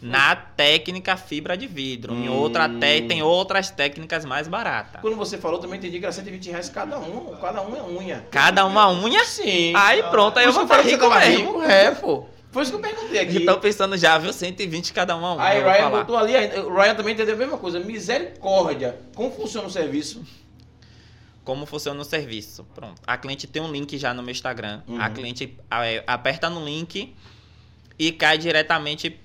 Na técnica fibra de vidro. Em outra
Hum.
te... tem outras técnicas mais baratas.
Quando você falou, também entendi que era 120 reais cada um. Cada um é unha.
Cada uma unha?
Sim.
Aí pronto, aí eu
Por
vou ficar
falei
rico
tava
mesmo.
É, pô. Foi isso que eu perguntei aqui.
Então pensando já, viu? 120 cada uma unha.
Aí
vou
Ryan botou ali, o Ryan também entendeu a mesma coisa. Misericórdia. Como funciona o serviço?
Como funciona o serviço? Pronto. A cliente tem um link já no meu Instagram.
Uhum.
A cliente é, aperta no link e cai diretamente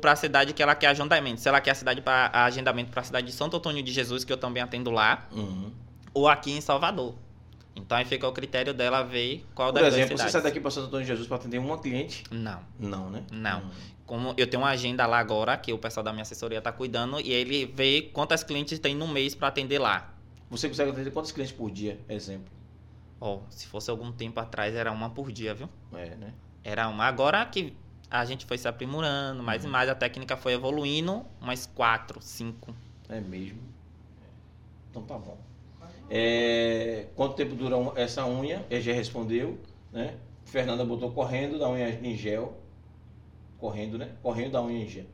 para a cidade que ela quer agendamento. Se ela quer a cidade para agendamento para a cidade de Santo Antônio de Jesus, que eu também atendo lá, ou aqui em Salvador. Então aí fica o critério dela ver qual
Por
das
exemplo, você sai daqui para Santo Antônio de Jesus para atender uma cliente?
Não.
Não, né?
Não.
Hum.
Como eu tenho uma agenda lá agora, que o pessoal da minha assessoria está cuidando, e ele vê quantas clientes tem no mês para atender lá.
Você consegue atender quantos clientes por dia? Exemplo.
Ó, se fosse algum tempo atrás, era uma por dia, viu?
É, né?
Era uma. Agora que a gente foi se aprimorando, mais e mais a técnica foi evoluindo, umas quatro, cinco.
É mesmo. Então tá bom. É, quanto tempo dura essa unha? Ele já respondeu, né? Fernanda botou correndo da unha em gel. Correndo, né? Correndo da unha em gel.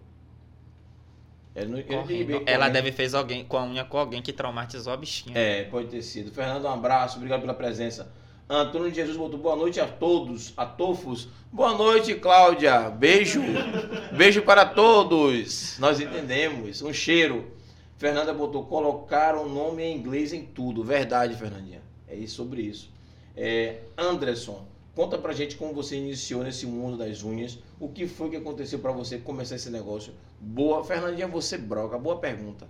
Ele não- ele
Ela
correndo.
deve fez alguém com a unha com alguém que traumatizou a bichinha.
É, pode ter sido. Fernando, um abraço, obrigado pela presença. Antônio de Jesus botou boa noite a todos, a tofos. Boa noite, Cláudia. Beijo. Beijo para todos. Nós entendemos. Um cheiro. Fernanda botou colocar o nome em inglês em tudo. Verdade, Fernandinha. É isso sobre isso. É, Anderson, conta pra gente como você iniciou nesse mundo das unhas. O que foi que aconteceu para você começar esse negócio? Boa, Fernandinha, você broca. Boa pergunta.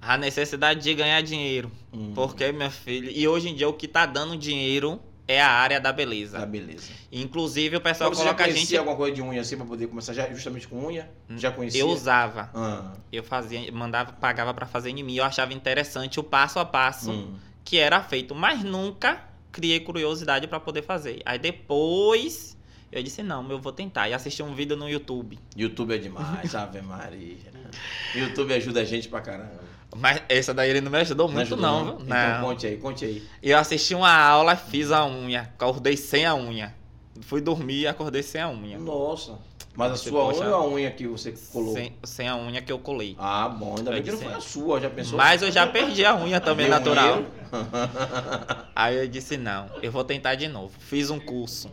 A necessidade de ganhar dinheiro.
Hum,
Porque, minha filha, e hoje em dia o que tá dando dinheiro é a área da beleza.
Tá, beleza.
Inclusive o pessoal
Mas você já
coloca a
conhecia
gente.
alguma coisa de unha assim pra poder começar já, justamente com unha? Já conhecia?
Eu usava.
Ah,
Eu fazia, mandava, pagava pra fazer em mim. Eu achava interessante o passo a passo
hum.
que era feito, mas nunca criei curiosidade pra poder fazer. Aí depois eu disse não, eu vou tentar e assisti um vídeo no YouTube.
YouTube é demais, Ave Maria. YouTube ajuda a gente pra caramba.
Mas essa daí ele não me ajudou muito
ajudou,
não, viu?
Então
Não.
conte aí, conte aí.
Eu assisti uma aula, fiz a unha, acordei sem a unha. Fui dormir e acordei sem a unha.
Nossa. Mas a
Você,
sua
poxa,
unha ou a unha que você colou?
Sem, sem a unha que eu colei.
Ah, bom, ainda bem que não foi a sua, já pensou?
Mas eu já perdi a unha também natural. Aí eu disse não, eu vou tentar de novo. Fiz um curso.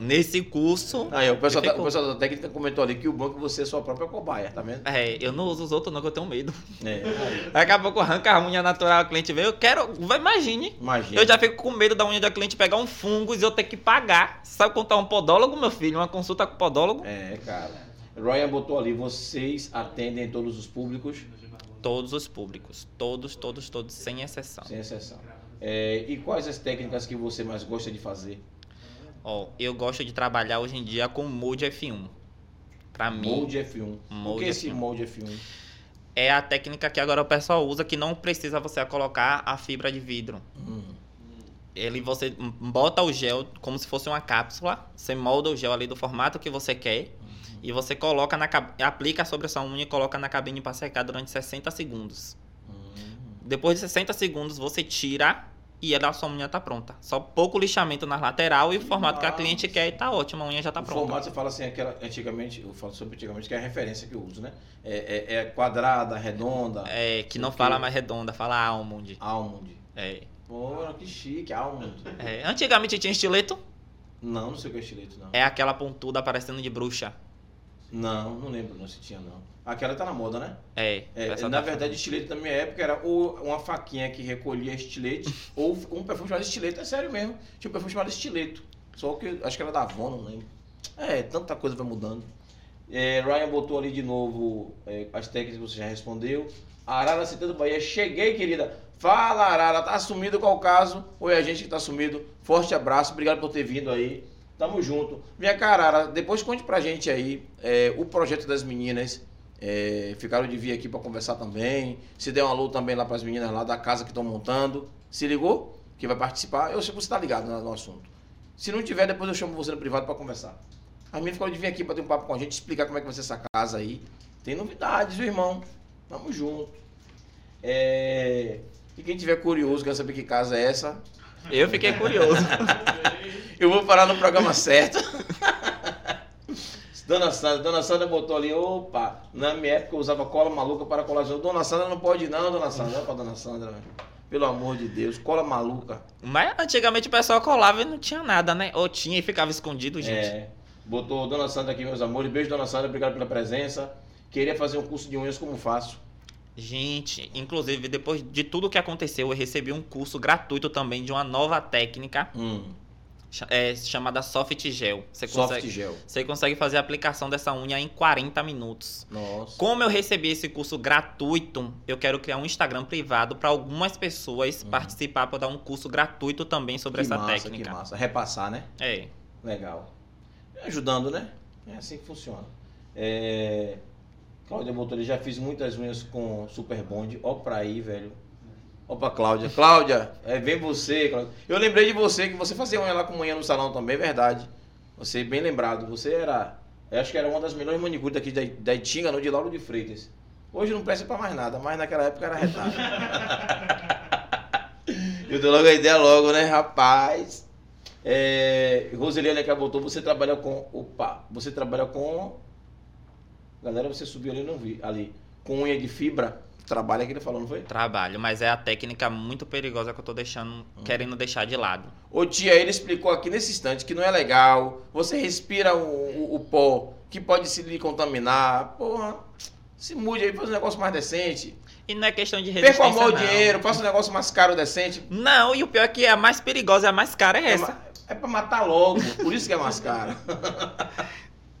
Nesse curso,
Aí, o pessoal, da,
ficou.
o pessoal da técnica comentou ali que o banco você é sua própria cobaia, tá vendo?
é, eu não uso os outros não, que eu tenho medo.
É,
Daqui a pouco arranca a unha natural, o cliente vê, eu quero, imagine.
imagina.
Eu já fico com medo da unha da cliente pegar um fungo e eu ter que pagar. Sabe contar um podólogo, meu filho? Uma consulta com podólogo?
É, cara. Ryan botou ali, vocês atendem todos os públicos,
Todos os públicos. Todos, todos, todos, sem exceção.
sem exceção. É, e quais as técnicas que você mais gosta de fazer?
Ó, eu gosto de trabalhar hoje em dia com molde F1. Pra mim,
Molde F1. o
Molde
que é esse
F1.
molde F1?
é a técnica que agora o pessoal usa que não precisa você colocar a fibra de vidro.
Hum,
Ele você bota o gel como se fosse uma cápsula, você molda o gel ali do formato que você quer e você coloca na aplica sobre essa unha e coloca na cabine para secar durante 60 segundos.
hum.
Depois de 60 segundos você tira e a sua unha tá pronta. Só pouco lixamento na lateral e o formato que a
Nossa.
cliente quer e tá ótimo, a unha já tá
o
pronta.
formato você fala assim, aquela, antigamente, eu falo sobre antigamente, que é a referência que eu uso, né? É, é- é quadrada, redonda,
É, que não
Ok.
fala mais redonda, fala almond.
almond.
É.
Pô, que chique, almond.
É, Antigamente tinha estileto,
Não, não sei o que é estilete, não.
é aquela pontuda parecendo de bruxa.
Não, não lembro não, se tinha não. Aquela tá na moda, né?
É,
É, na
tá-
verdade, estilete na minha época era ou uma faquinha que recolhia estilete, ou um perfume chamado estilete, é sério mesmo. Tinha um perfume chamado estileto. Só que acho que era da Avon, não lembro. É, tanta coisa vai mudando. É, Ryan botou ali de novo é, as técnicas que você já respondeu. Arara Citando Bahia, cheguei, querida. Fala, Arara, tá sumido qual o caso? Ou é a gente que tá sumido? Forte abraço, obrigado por ter vindo aí. Tamo junto. Vem cá, Arara, depois conte pra gente aí é, o projeto das meninas. É, ficaram de vir aqui pra conversar também. Se der um alô também lá pras meninas lá da casa que estão montando. Se ligou? Que vai participar. Eu sei que você tá ligado no, no assunto. Se não tiver, depois eu chamo você no privado pra conversar. As meninas ficaram de vir aqui bater um papo com a gente, explicar como é que vai ser essa casa aí. Tem novidades, viu, irmão? Tamo junto. É... E quem tiver curioso, quer saber que casa é essa,
Eu fiquei curioso.
eu vou parar no programa certo. Dona Sandra, Dona Sandra botou ali, opa, na minha época eu usava cola maluca para colar gelo. Dona Sandra não pode não, Dona Sandra, não é pra Dona Sandra, velho. Pelo amor de Deus, cola maluca.
Mas antigamente o pessoal colava e não tinha nada, né? Ou tinha e ficava escondido, gente.
É, botou Dona Sandra aqui, meus amores. Beijo, Dona Sandra, obrigado pela presença. Queria fazer um curso de unhas, como faço?
Gente, inclusive, depois de tudo que aconteceu, eu recebi um curso gratuito também de uma nova técnica
Hum,
é, chamada Soft Gel. Você
soft
consegue,
gel.
você consegue fazer a aplicação dessa unha em 40 minutos.
Nossa.
Como eu recebi esse curso gratuito, eu quero criar um Instagram privado para algumas pessoas participar para dar um curso gratuito também sobre
Uhum. que
essa
massa,
técnica.
Que massa. Repassar, né?
É.
Legal. Ajudando, né? É assim que funciona. É... Cláudia já fiz muitas unhas com Super Bond. Ó pra aí, velho. Ó pra Cláudia. Cláudia, é, vem você, Cláudia. Eu lembrei de você, que você fazia unha lá com manhã no salão também, verdade. Você, bem lembrado. Você era, acho que era uma das melhores manicures daqui da, da Itinga, no de Lauro de Freitas. Hoje não presta pra mais nada, mas naquela época era retardo. Eu dou logo a ideia logo, né, rapaz? É, Roseliane que botou, você trabalha com. Opa, você trabalha com. Galera, você subiu ali, não vi. Ali. Com unha de fibra. Trabalha que ele falou, não foi?
Trabalho, mas é a técnica muito perigosa que eu tô deixando,
Hum.
querendo deixar de lado.
Ô tia, ele explicou aqui nesse instante que não é legal. Você respira o, o- o pó que pode se lhe contaminar. Porra, se mude aí, faz um negócio mais decente.
E não é questão de resistência,
amor, o
não.
dinheiro, faça um negócio mais caro, decente.
Não, e o pior é que a mais perigosa a mais cara é
É,
essa.
é pra matar logo, por isso que é mais caro.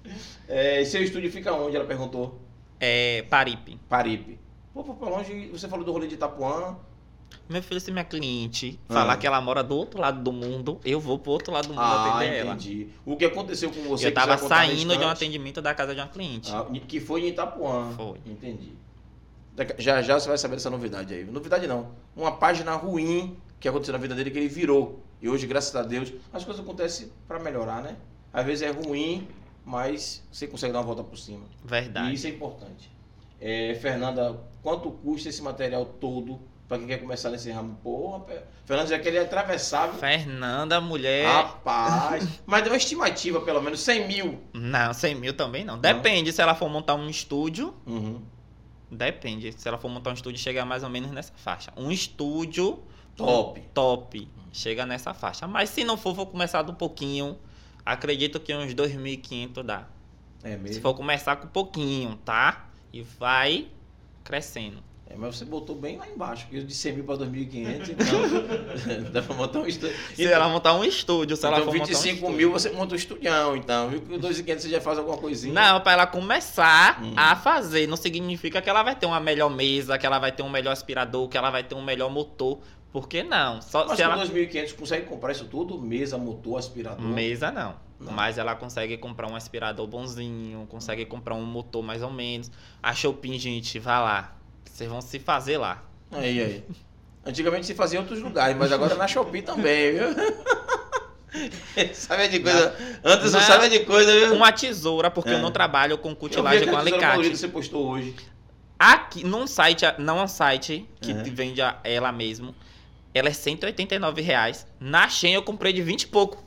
É, seu estúdio fica onde? Ela perguntou.
É Paripe.
Paripe. Pô, pô, pra longe, você falou do rolê de Itapuã.
Meu filho, se minha cliente
Ah.
falar que ela mora do outro lado do mundo, eu vou pro outro lado do mundo
Ah,
atender ela.
entendi. O que aconteceu com você?
eu tava saindo de um atendimento da casa de uma cliente.
Ah, que foi em Itapuã.
Foi.
Entendi. Já já você vai saber dessa novidade aí. Novidade não. Uma página ruim que aconteceu na vida dele que ele virou. E hoje, graças a Deus, as coisas acontecem pra melhorar, né? Às vezes é ruim, mas você consegue dar uma volta por cima.
Verdade.
E isso é importante. É, Fernanda, quanto custa esse material todo pra quem quer começar nesse ramo? Porra, Fernanda já queria atravessar. viu?
Fernanda, mulher.
Rapaz. Mas deu uma estimativa, pelo menos 100 mil.
Não, 100 mil também não. Depende se ela for montar um estúdio.
Uhum.
Depende. Se ela for montar um estúdio, chega mais ou menos nessa faixa. Um estúdio
Top.
top chega nessa faixa. Mas se não for, vou começar do pouquinho. Acredito que uns 2.500 dá.
É
Se
mesmo.
for começar com pouquinho, tá? E vai crescendo.
É, mas você botou bem lá embaixo, porque de 100 mil para 2.500, então dá pra montar um estúdio.
Se ela montar um estúdio, se ela
então
for montar um
25
estúdio.
mil você monta um estudião, então. Viu que 2.500 você já faz alguma coisinha.
Não, pra ela começar
Hum.
a fazer, não significa que ela vai ter uma melhor mesa, que ela vai ter um melhor aspirador, que ela vai ter um melhor motor. Por que não? Só
Mas
se
com
ela
2.500 consegue comprar isso tudo? Mesa, motor, aspirador?
mesa não.
Não.
Mas ela consegue comprar um aspirador bonzinho, consegue comprar um motor mais ou menos. A Shopee, gente, vai lá. Vocês vão se fazer lá.
Aí, aí. Antigamente se fazia em outros lugares, mas agora na Shopee também, viu? sabe de coisa. Anderson
Não.
sabe de coisa, viu?
Uma tesoura, porque
É.
eu não trabalho com cutilagem com alicate.
que você postou hoje.
Aqui, num site, não é um site que te vende a- ela mesmo. ela é 189 reais. Na Shein eu comprei de 20 e pouco.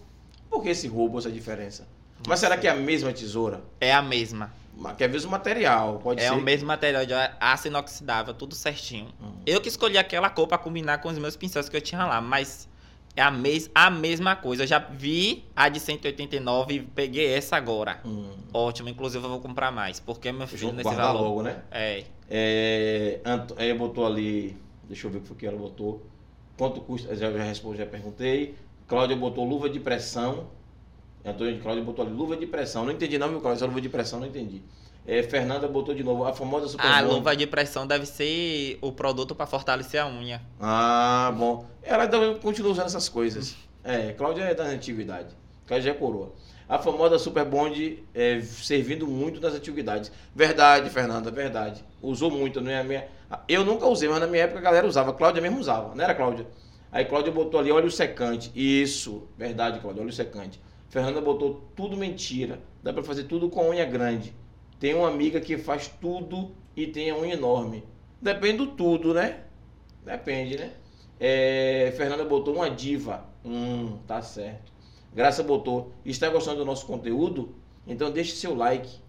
Por que esse roubo, essa diferença? Mas será que é a mesma tesoura?
É a mesma.
Mas Que é o mesmo material, pode
é
ser.
o mesmo material de aço inoxidável, tudo certinho.
Hum.
Eu que escolhi aquela cor pra combinar com os meus pincéis que eu tinha lá, mas é a, mes a mesma coisa. Eu já vi a de 189 e peguei essa agora.
Hum.
Ótimo, inclusive eu vou comprar mais, porque meu filho
Junto
nesse valor.
logo, né?
É,
É, Anto- é, botou ali. Deixa eu ver o que ela botou. Quanto custa? Já, já respondi, já perguntei. Cláudia botou luva de pressão. Antônio de Cláudia botou ali luva de pressão. Não entendi não, meu Cláudio. Essa luva de pressão não entendi. É, Fernanda botou de novo a famosa super
a
Bond.
luva de pressão deve ser o produto pra fortalecer a unha.
Ah, bom. Ela continua usando essas coisas. É, Cláudia é da antiguidade. Cláudia é coroa. A famosa Super Bond é, servindo muito nas antiguidades. Verdade, Fernanda, verdade. Usou muito, não é a minha. Eu nunca usei, mas na minha época a galera usava. Cláudia mesmo usava, não era Cláudia? Aí Cláudia botou ali óleo secante. Isso, verdade, Cláudia, óleo secante. Fernanda botou tudo mentira. Dá pra fazer tudo com unha grande. Tem uma amiga que faz tudo e tem a unha enorme. Depende do tudo, né? Depende, né? É, Fernanda botou uma diva. Hum, tá certo. Graça botou. Está gostando do nosso conteúdo? Então deixe seu like.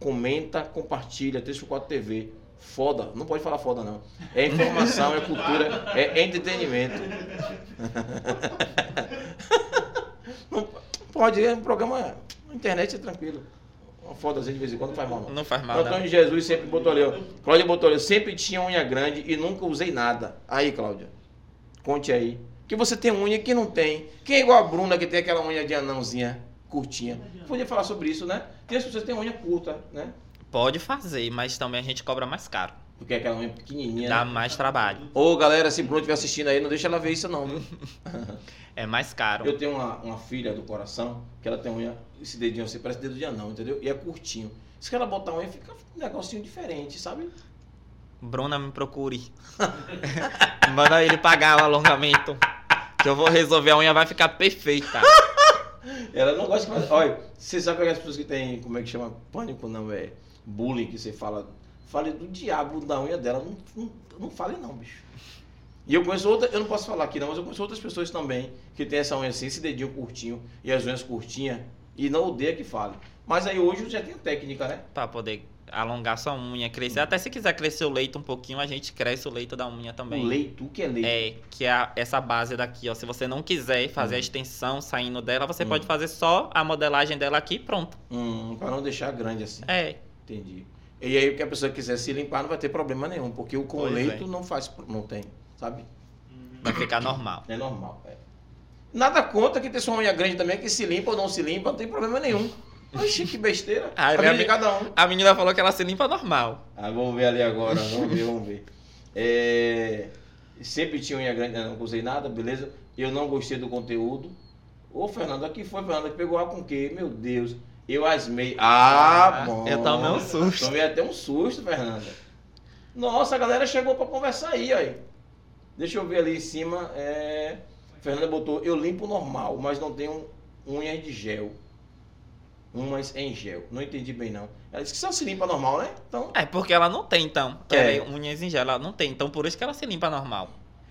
Comenta, compartilha. 3x4 TV. Foda. Não pode falar foda, não. É informação, é cultura, é entretenimento. Não pode, é um programa. A internet é tranquilo. Uma fodazinha de vez em quando não faz mal, não.
Não faz mal, não.
Antônio Jesus sempre botou ali, ó. Cláudia botou ali, sempre tinha unha grande e nunca usei nada. Aí, Cláudia, conte aí. Que você tem unha que não tem. Quem é igual a Bruna que tem aquela unha de anãozinha curtinha? Podia falar sobre isso, né? Tem as pessoas que têm unha curta, né?
Pode fazer, mas também a gente cobra mais caro.
Porque é aquela unha pequenininha.
Dá
Né?
mais trabalho.
Ô, galera, se Bruno estiver assistindo aí, não deixa ela ver isso não, viu?
É mais caro.
Eu tenho uma, uma filha do coração que ela tem unha, esse dedinho assim, parece dedo de anão, entendeu? E é curtinho. Se ela botar unha, fica um negocinho diferente, sabe?
Bruna, me procure. Manda ele pagar o alongamento. Que eu vou resolver, a unha vai ficar perfeita.
Ela não gosta de fazer. Olha, você sabe que as pessoas que têm, como é que chama? Pânico não, é bullying, que você fala. Fale do diabo da unha dela. Não, não, não fale não, bicho. E eu conheço outra, eu não posso falar aqui não, mas eu conheço outras pessoas também que tem essa unha assim, esse dedinho curtinho e as unhas curtinhas e não odeia que fale. Mas aí hoje já tem técnica, né?
Pra poder alongar sua unha, crescer. Até se quiser crescer o leito um pouquinho, a gente cresce o leito da unha também.
O leito, o que é leito?
É, que é a- essa base daqui, ó. Se você não quiser fazer a
Hum.
extensão saindo dela, você
Hum.
pode fazer só a modelagem dela aqui e pronto.
Hum, para não deixar grande assim.
É.
Entendi. E aí que a pessoa quiser se limpar não vai ter problema nenhum, porque o com
Pois
leito
é.
não faz, não tem, sabe?
Vai ficar normal.
É normal. é. Nada contra que ter sua unha grande também, que se limpa ou não se limpa, não tem problema nenhum. Oxi, que besteira.
Ah,
a
ami-
cada um.
A menina falou que ela se limpa normal.
Ah, vamos ver ali agora, vamos ver, vamos ver. É, sempre tinha unha grande, não usei nada, beleza? Eu não gostei do conteúdo. Ô, Fernando, aqui foi, Fernando, que pegou ar com quê? Meu Deus. Eu asmei. Ah,
Ah,
bom.
eu tomei um susto.
Tomei até um susto, Fernanda. Nossa, a galera chegou pra conversar aí, aí. Deixa eu ver ali em cima. É... Fernanda botou, eu limpo normal, mas não tenho unhas de gel. Umas em gel. Não entendi bem, não. Ela disse que só se limpa normal, né? Então,
É, porque ela não tem, então.
É.
Unhas em gel, ela não tem. Então, por isso que ela se limpa normal.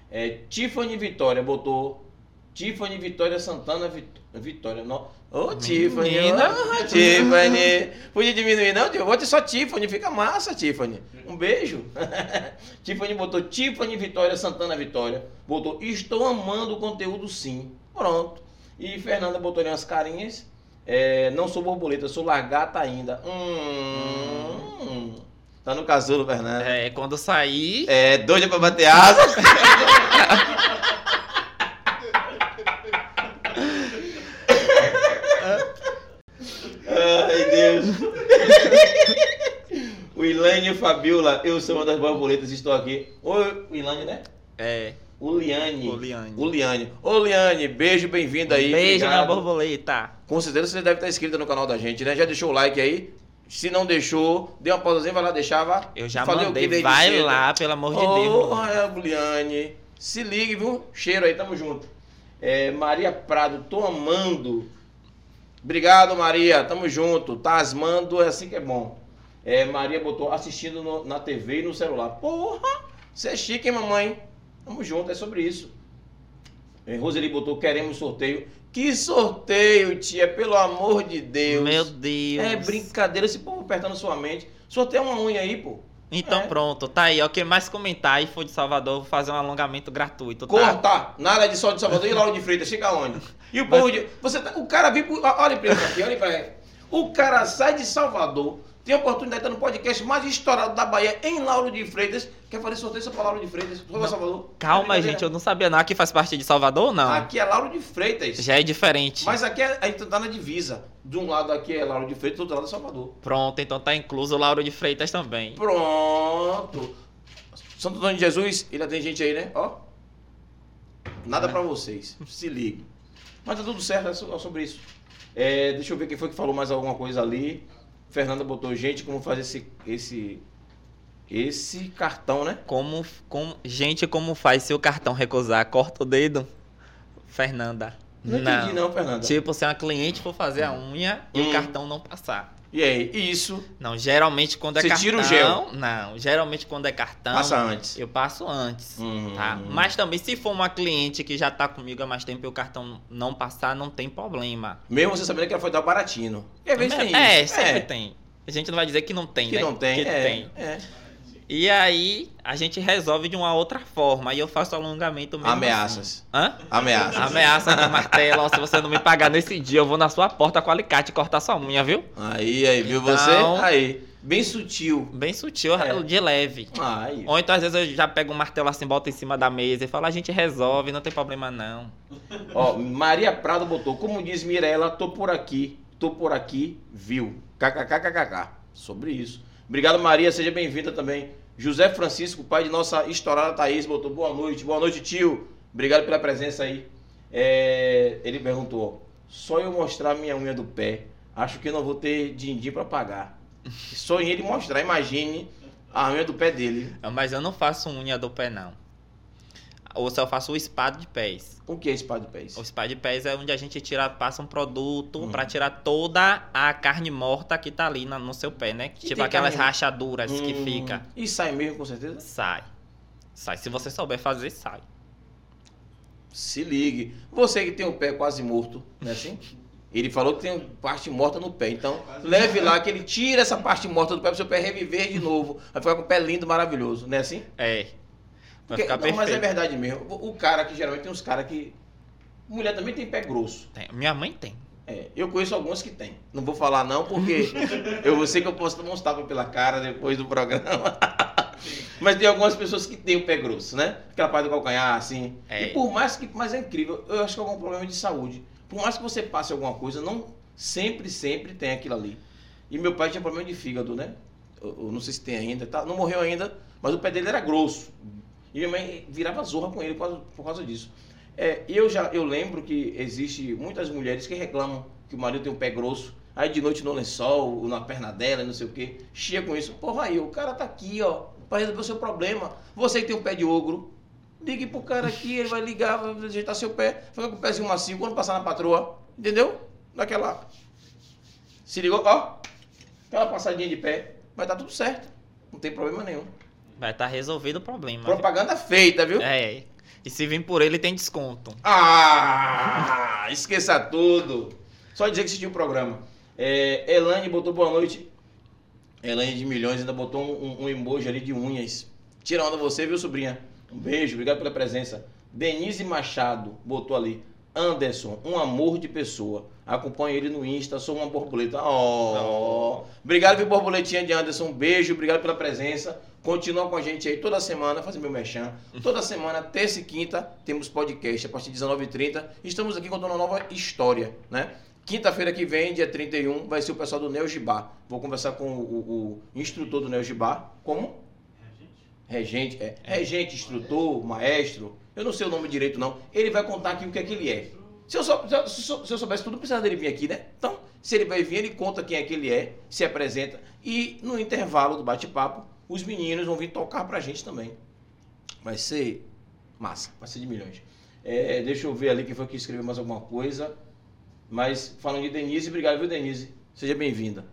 é, Tiffany Vitória botou. Tiffany Vitória Santana Vit- Vitória. Não. Ô, Tiffany.
Menina.
ô, Tiffany. Podia diminuir, não? Vou ter só Tiffany. Fica massa, Tiffany. Um beijo. Tiffany botou Tiffany Vitória Santana Vitória. Botou Estou amando o conteúdo sim. Pronto. E Fernanda botou ali umas carinhas. É, não sou borboleta, sou lagarta ainda. Hum. Tá no casulo, Fernanda.
É, quando sair.
É, doida pra bater asa. Ai, Deus. O Ilane e Fabiola, eu sou uma das borboletas, estou aqui. Oi, o Ilane, né?
É,
O Liane.
o Liane.
O Liane. Ô, Liane, beijo, bem-vinda aí.
Beijo na
obrigado.
borboleta.
Com certeza você deve estar inscrita no canal da gente, né? Já deixou o like aí? Se não deixou, dê uma pausazinha, vai lá deixar, vá.
Eu já
Falei o
mandei.
que desde
Vai
cedo.
lá, pelo amor de
Ô,
Deus.
Rael Buliane. Se ligue, viu? Cheiro aí, tamo junto. É, Maria Prado, tô amando. Obrigado, Maria. Tamo junto. Tá asmando, é assim que é bom. É, Maria botou assistindo no- na TV e no celular. Porra! Você é chique, hein, mamãe? Tamo junto, é sobre isso. É, Roseli botou, queremos sorteio. Que sorteio, tia, pelo amor de Deus.
Meu Deus.
É brincadeira, esse povo apertando sua mente. Sorteia uma unha aí, pô.
Então
É.
pronto, tá aí. ó. Quem mais comentar e for de Salvador, vou fazer um alongamento gratuito, tá?
Corta, nada de sol de Salvador e Lauro de Freitas, chega onde? E o povo de. Você tá- o cara vem. pro- Olha pra ele aqui, olha pra ele. O cara sai de Salvador, tem a oportunidade de estar no podcast mais estourado da Bahia, em Lauro de Freitas. Quer fazer sorteio só pra Lauro de Freitas? Pra Salvador?
Calma,
É
gente, eu não sabia não. Aqui faz parte de Salvador ou não?
Aqui é Lauro de Freitas.
Já é diferente.
Mas aqui é, a gente tá na divisa. De um lado aqui é Lauro de Freitas, do outro lado é Salvador.
Pronto, então tá incluso o Lauro de Freitas também.
Pronto. Santo Antônio de Jesus, ele tem gente aí, né? Ó. Nada pra vocês. Se ligue. Mas tá tudo certo, é é sobre isso. É, deixa eu ver quem foi que falou mais alguma coisa ali. Fernanda botou gente como fazer esse esse esse cartão, né?
Como, como, gente, como faz se o cartão recusar? Corta o dedo? Fernanda.
Não, entendi não, Fernanda.
Tipo, se uma cliente for fazer a unha e
Hum.
o cartão não passar.
E aí, isso
Não, geralmente quando é
Você
cartão.
tira o gel?
Não, geralmente quando é cartão.
passa antes.
Eu passo antes.
Hum.
Tá? Mas também, se for uma cliente que já tá comigo há mais tempo e o cartão não passar, não tem problema.
Mesmo você sabendo que ela foi dar baratinho. E às vezes tem isso.
é, sempre tem. A gente não vai dizer que não tem,
Que
né?
não tem,
Que
é,
tem.
é.
E aí, a gente resolve de uma outra forma. Aí eu faço alongamento mesmo.
Ameaças.
Assim. Hã?
Ameaças.
Ameaça de martelo. ó, Se você não me pagar nesse dia, eu vou na sua porta com alicate e cortar sua unha, viu?
Aí, aí, viu
Então-
você? Aí. Bem sutil.
Bem sutil,
É.
de leve.
Aí.
Ou então, às vezes, eu já pego um martelo assim, boto em cima da mesa e falo, a gente resolve, não tem problema não.
Ó, Maria Prado botou, como diz Mirella, tô por aqui, tô por aqui, viu? KKKKK. Sobre isso. Obrigado, Maria, seja bem-vinda também. José Francisco, pai de nossa estourada Thaís, botou boa noite. Boa noite, tio. Obrigado pela presença aí. É, ele perguntou, só eu mostrar minha unha do pé, acho que não vou ter din-din pra pagar. Só em ele mostrar, imagine a unha do pé dele.
Mas eu não faço unha do pé, não. Ou só faço o spa de pés.
O que é pá de pés?
O spa de pés é onde a gente tira, passa um produto
Hum.
pra tirar toda a carne morta que tá ali na- no seu pé, né? tipo
tem
aquelas
carne-
rachaduras que
Hum,
fica.
E sai mesmo, com certeza?
Sai. Sai. Se você souber fazer, sai.
Se ligue. Você que tem o pé quase morto, não é assim? Ele falou que tem parte morta no pé. Então, leve lá que ele tira essa parte morta do pé para o seu pé reviver de novo. Vai ficar com o pé lindo, maravilhoso, não é assim?
É. Vai ficar
não, mas é
perfeito.
verdade mesmo. O, cara que geralmente tem uns caras que. Mulher também tem pé grosso.
Tem. Minha mãe tem.
É, eu conheço alguns que tem. Não vou falar não, porque eu sei que eu posso tomar uns tapas pela cara depois do programa. Mas tem algumas pessoas que têm o pé grosso, né? Aquela parte do calcanhar, assim.
É.
E por mais que. Mas é incrível, eu acho que é algum problema de saúde. Por mais que você passe alguma coisa, não sempre, sempre tem aquilo ali. E meu pai tinha problema de fígado, né? Eu, eu não sei se tem ainda, tá? não morreu ainda, mas o pé dele era grosso. E minha mãe virava zorra com ele por causa, por causa disso. É, eu já eu lembro que existe muitas mulheres que reclamam que o marido tem um pé grosso, aí de noite no lençol, ou na perna dela, não sei o quê, chia com isso. Porra aí, o cara tá aqui, ó, pra resolver o seu problema. Você que tem um pé de ogro, ligue pro cara aqui, ele vai ligar, vai ajeitar seu pé, fica com o pezinho macio, quando passar na patroa, entendeu? Daquela. Se ligou, ó, aquela passadinha de pé, vai dar tudo certo, não tem problema nenhum.
Vai estar resolvido o problema.
Propaganda feita, viu?
É. E se vir por ele, tem desconto.
Ah, esqueça tudo. Só dizer que assistiu o programa. É, Elane botou boa noite. Elane de milhões ainda botou um, um emoji ali de unhas. Tira onda você, viu, sobrinha? Um beijo, obrigado pela presença. Denise Machado botou ali. Anderson, um amor de pessoa. Acompanhe ele no Insta, sou uma borboleta. Oh. Obrigado, viu, borboletinha de Anderson. Um beijo, obrigado pela presença. Continua com a gente aí toda semana, fazendo meu mechan. Toda semana, terça e quinta, temos podcast a partir de 19h30. Estamos aqui contando uma nova história, né? Quinta-feira que vem, dia 31, vai ser o pessoal do Neo Gibá. Vou conversar com o, o- o instrutor do Neo Gibá. Como? Regente, é. Regente, instrutor, maestro. Eu não sei o nome direito, não. Ele vai contar aqui o que é que ele é. Se eu, sou- se se eu- se eu soubesse tudo, precisava dele vir aqui, né? Então, se ele vai vir, ele conta quem é que ele é, se apresenta. E no intervalo do bate-papo, os meninos vão vir tocar pra gente também. Vai ser massa, vai ser de milhões. É, deixa eu ver ali quem foi que escreveu mais alguma coisa. Mas falando de Denise, obrigado, viu, Denise? Seja bem-vinda.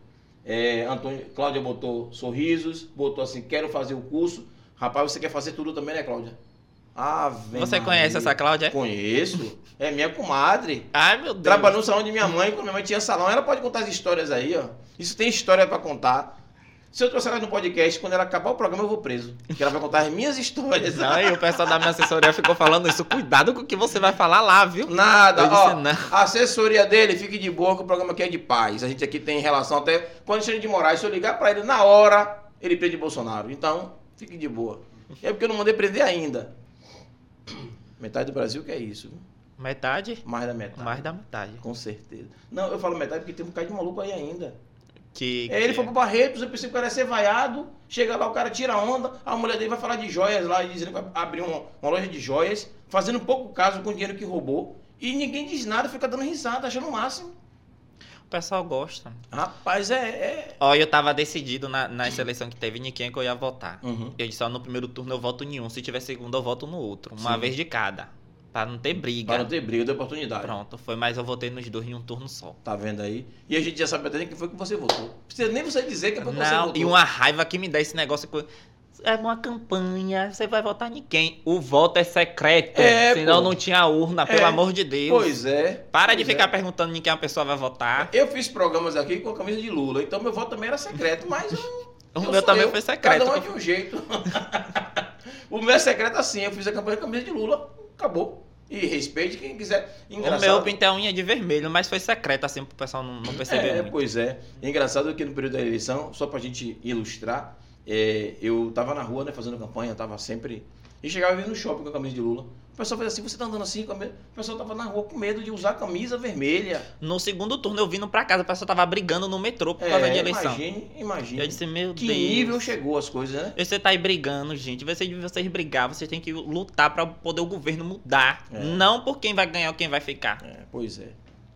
É, Antônio, Cláudia botou sorrisos, botou assim, quero fazer o curso. Rapaz, você quer fazer tudo também, né, Cláudia? Ave
Você
Maria.
conhece essa Cláudia?
Conheço. É minha comadre.
Ai, meu Deus.
Trabalhou no salão de minha mãe, quando minha mãe tinha salão. Ela pode contar as histórias aí, ó. Isso tem história pra contar. Se eu trouxer ela no podcast, quando ela acabar o programa, eu vou preso. Porque ela vai contar as minhas histórias.
Não, e o pessoal da minha assessoria ficou falando isso. Cuidado com o que você vai falar lá, viu?
Nada, ó.
não.
A assessoria dele, fique de boa, que o programa aqui é de paz. A gente aqui tem relação até. Quando Alexandre de Moraes, se eu ligar pra ele na hora, ele prende Bolsonaro. Então, fique de boa. É porque eu não mandei prender ainda. Metade do Brasil que é isso. viu?
Metade?
Mais da metade.
Mais da metade.
Com certeza. Não, eu falo metade porque tem um bocado de maluco aí ainda.
Que,
É, ele
que-
foi pro Barretos, eu pensei que o cara ia ser vaiado. Chega lá, o cara tira onda, a mulher dele vai falar de joias lá, dizendo que vai abrir uma, uma loja de joias, fazendo pouco caso com o dinheiro que roubou. E ninguém diz nada, fica dando risada, achando o máximo.
O pessoal gosta.
Rapaz, é. é...
Ó, eu tava decidido na, na seleção que teve em quem que eu ia votar.
Uhum.
Eu disse, ó, no primeiro turno eu voto em um. Se tiver segundo, eu voto no outro. Uma
Sim.
vez de cada. Pra não ter briga.
Para não ter briga, de oportunidade.
Pronto, foi, mas eu votei nos dois em um turno só.
Tá vendo aí? E a gente já sabe até quem foi que você votou. Não precisa nem você dizer que foi que você
Não,
votou.
e uma raiva que me dá esse negócio. É uma campanha, você vai votar em quem? O voto é secreto.
É,
senão
pô.
não tinha urna, pelo
É.
amor de Deus.
Pois é.
Para de
pois
ficar
é.
perguntando em quem a pessoa vai votar.
Eu fiz programas aqui com a camisa de Lula, então meu voto também era secreto, mas eu,
O
eu
meu também
eu.
foi secreto.
Cada um é de um jeito. o meu é secreto assim, eu fiz a campanha com a camisa de Lula, acabou. E respeite quem quiser.
O
Engraçado.
meu pintei a unha de vermelho, mas foi secreto, assim, pro pessoal não, não perceber
É,
muito.
pois é. Engraçado que no período da eleição, só pra gente ilustrar, é, eu tava na rua, né, fazendo campanha, tava sempre. E chegava vindo no shopping com a camisa de Lula. O pessoal fazia assim, você tá andando assim com a camisa. O pessoal tava na rua com medo de usar a camisa vermelha.
No segundo turno, eu vindo pra casa, o pessoal tava brigando no metrô por causa
É,
de eleição.
Imagine, imagine.
Eu disse, meu
que
Deus.
nível chegou as coisas, né?
Você tá aí brigando, gente. Vocês, vocês brigar, vocês têm que lutar pra poder o governo mudar.
É.
Não por quem vai ganhar ou quem vai ficar.
É, pois é.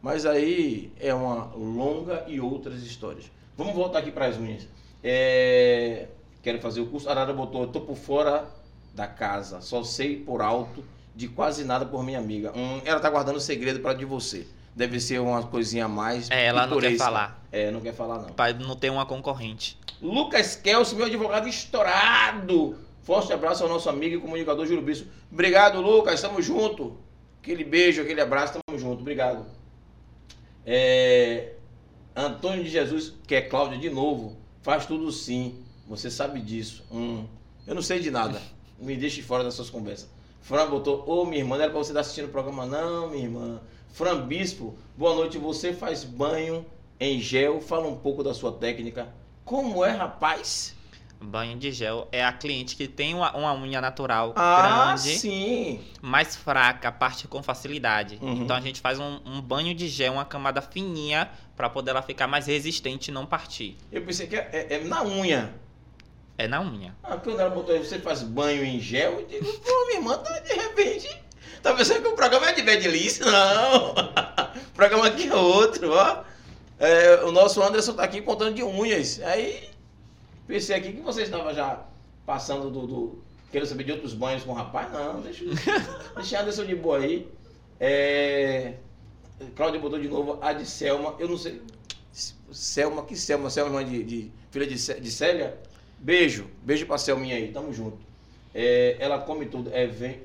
Mas aí é uma longa e outras histórias. Vamos voltar aqui para as unhas. É, Quero fazer o curso. A Arara botou, eu tô por fora da casa, só sei por alto de quase nada por minha amiga. Hum, ela tá guardando segredo para de você. Deve ser uma coisinha a mais.
É, ela não quer falar.
É, não quer falar não.
Pra não ter uma concorrente.
Lucas Kelso, meu advogado estourado. Forte abraço ao nosso amigo e comunicador Júlio Bispo. Obrigado, Lucas. Tamo junto. Aquele beijo, aquele abraço. Tamo junto. Obrigado. É, Antônio de Jesus, que é Cláudia de novo. Faz tudo sim. Você sabe disso. Hum, eu não sei de nada. Me deixe fora dessas conversas. Fran botou, ô minha irmã, não era pra você estar assistindo o programa, não, minha irmã. Fran Bispo, boa noite. Você faz banho em gel? Fala um pouco da sua técnica. Como é, rapaz?
Banho de gel é a cliente que tem uma, uma unha natural
Ah,
grande,
sim.
mais fraca, parte com facilidade.
Uhum.
Então a gente faz um, um banho de gel, uma camada fininha, pra poder ela ficar mais resistente e não partir.
Eu pensei que é, é- é na unha.
É na unha.
Ah, quando ela botou aí, você faz banho em gel, eu digo, pô, minha irmã, tá de repente. Tá pensando que o programa é de Bedelice? Não. o programa aqui é outro, ó. É, o nosso Anderson tá aqui contando de unhas. Aí, pensei aqui que você estava já passando do. do querendo saber de outros banhos com o rapaz. Não, deixa, deixa Anderson de boa aí. É, Cláudia botou de novo a de Selma. Eu não sei. Selma, que Selma? Selma, irmã de, de filha de, de Célia? Beijo. Beijo pra Selminha aí. Tamo junto. É, ela come tudo. É, vem.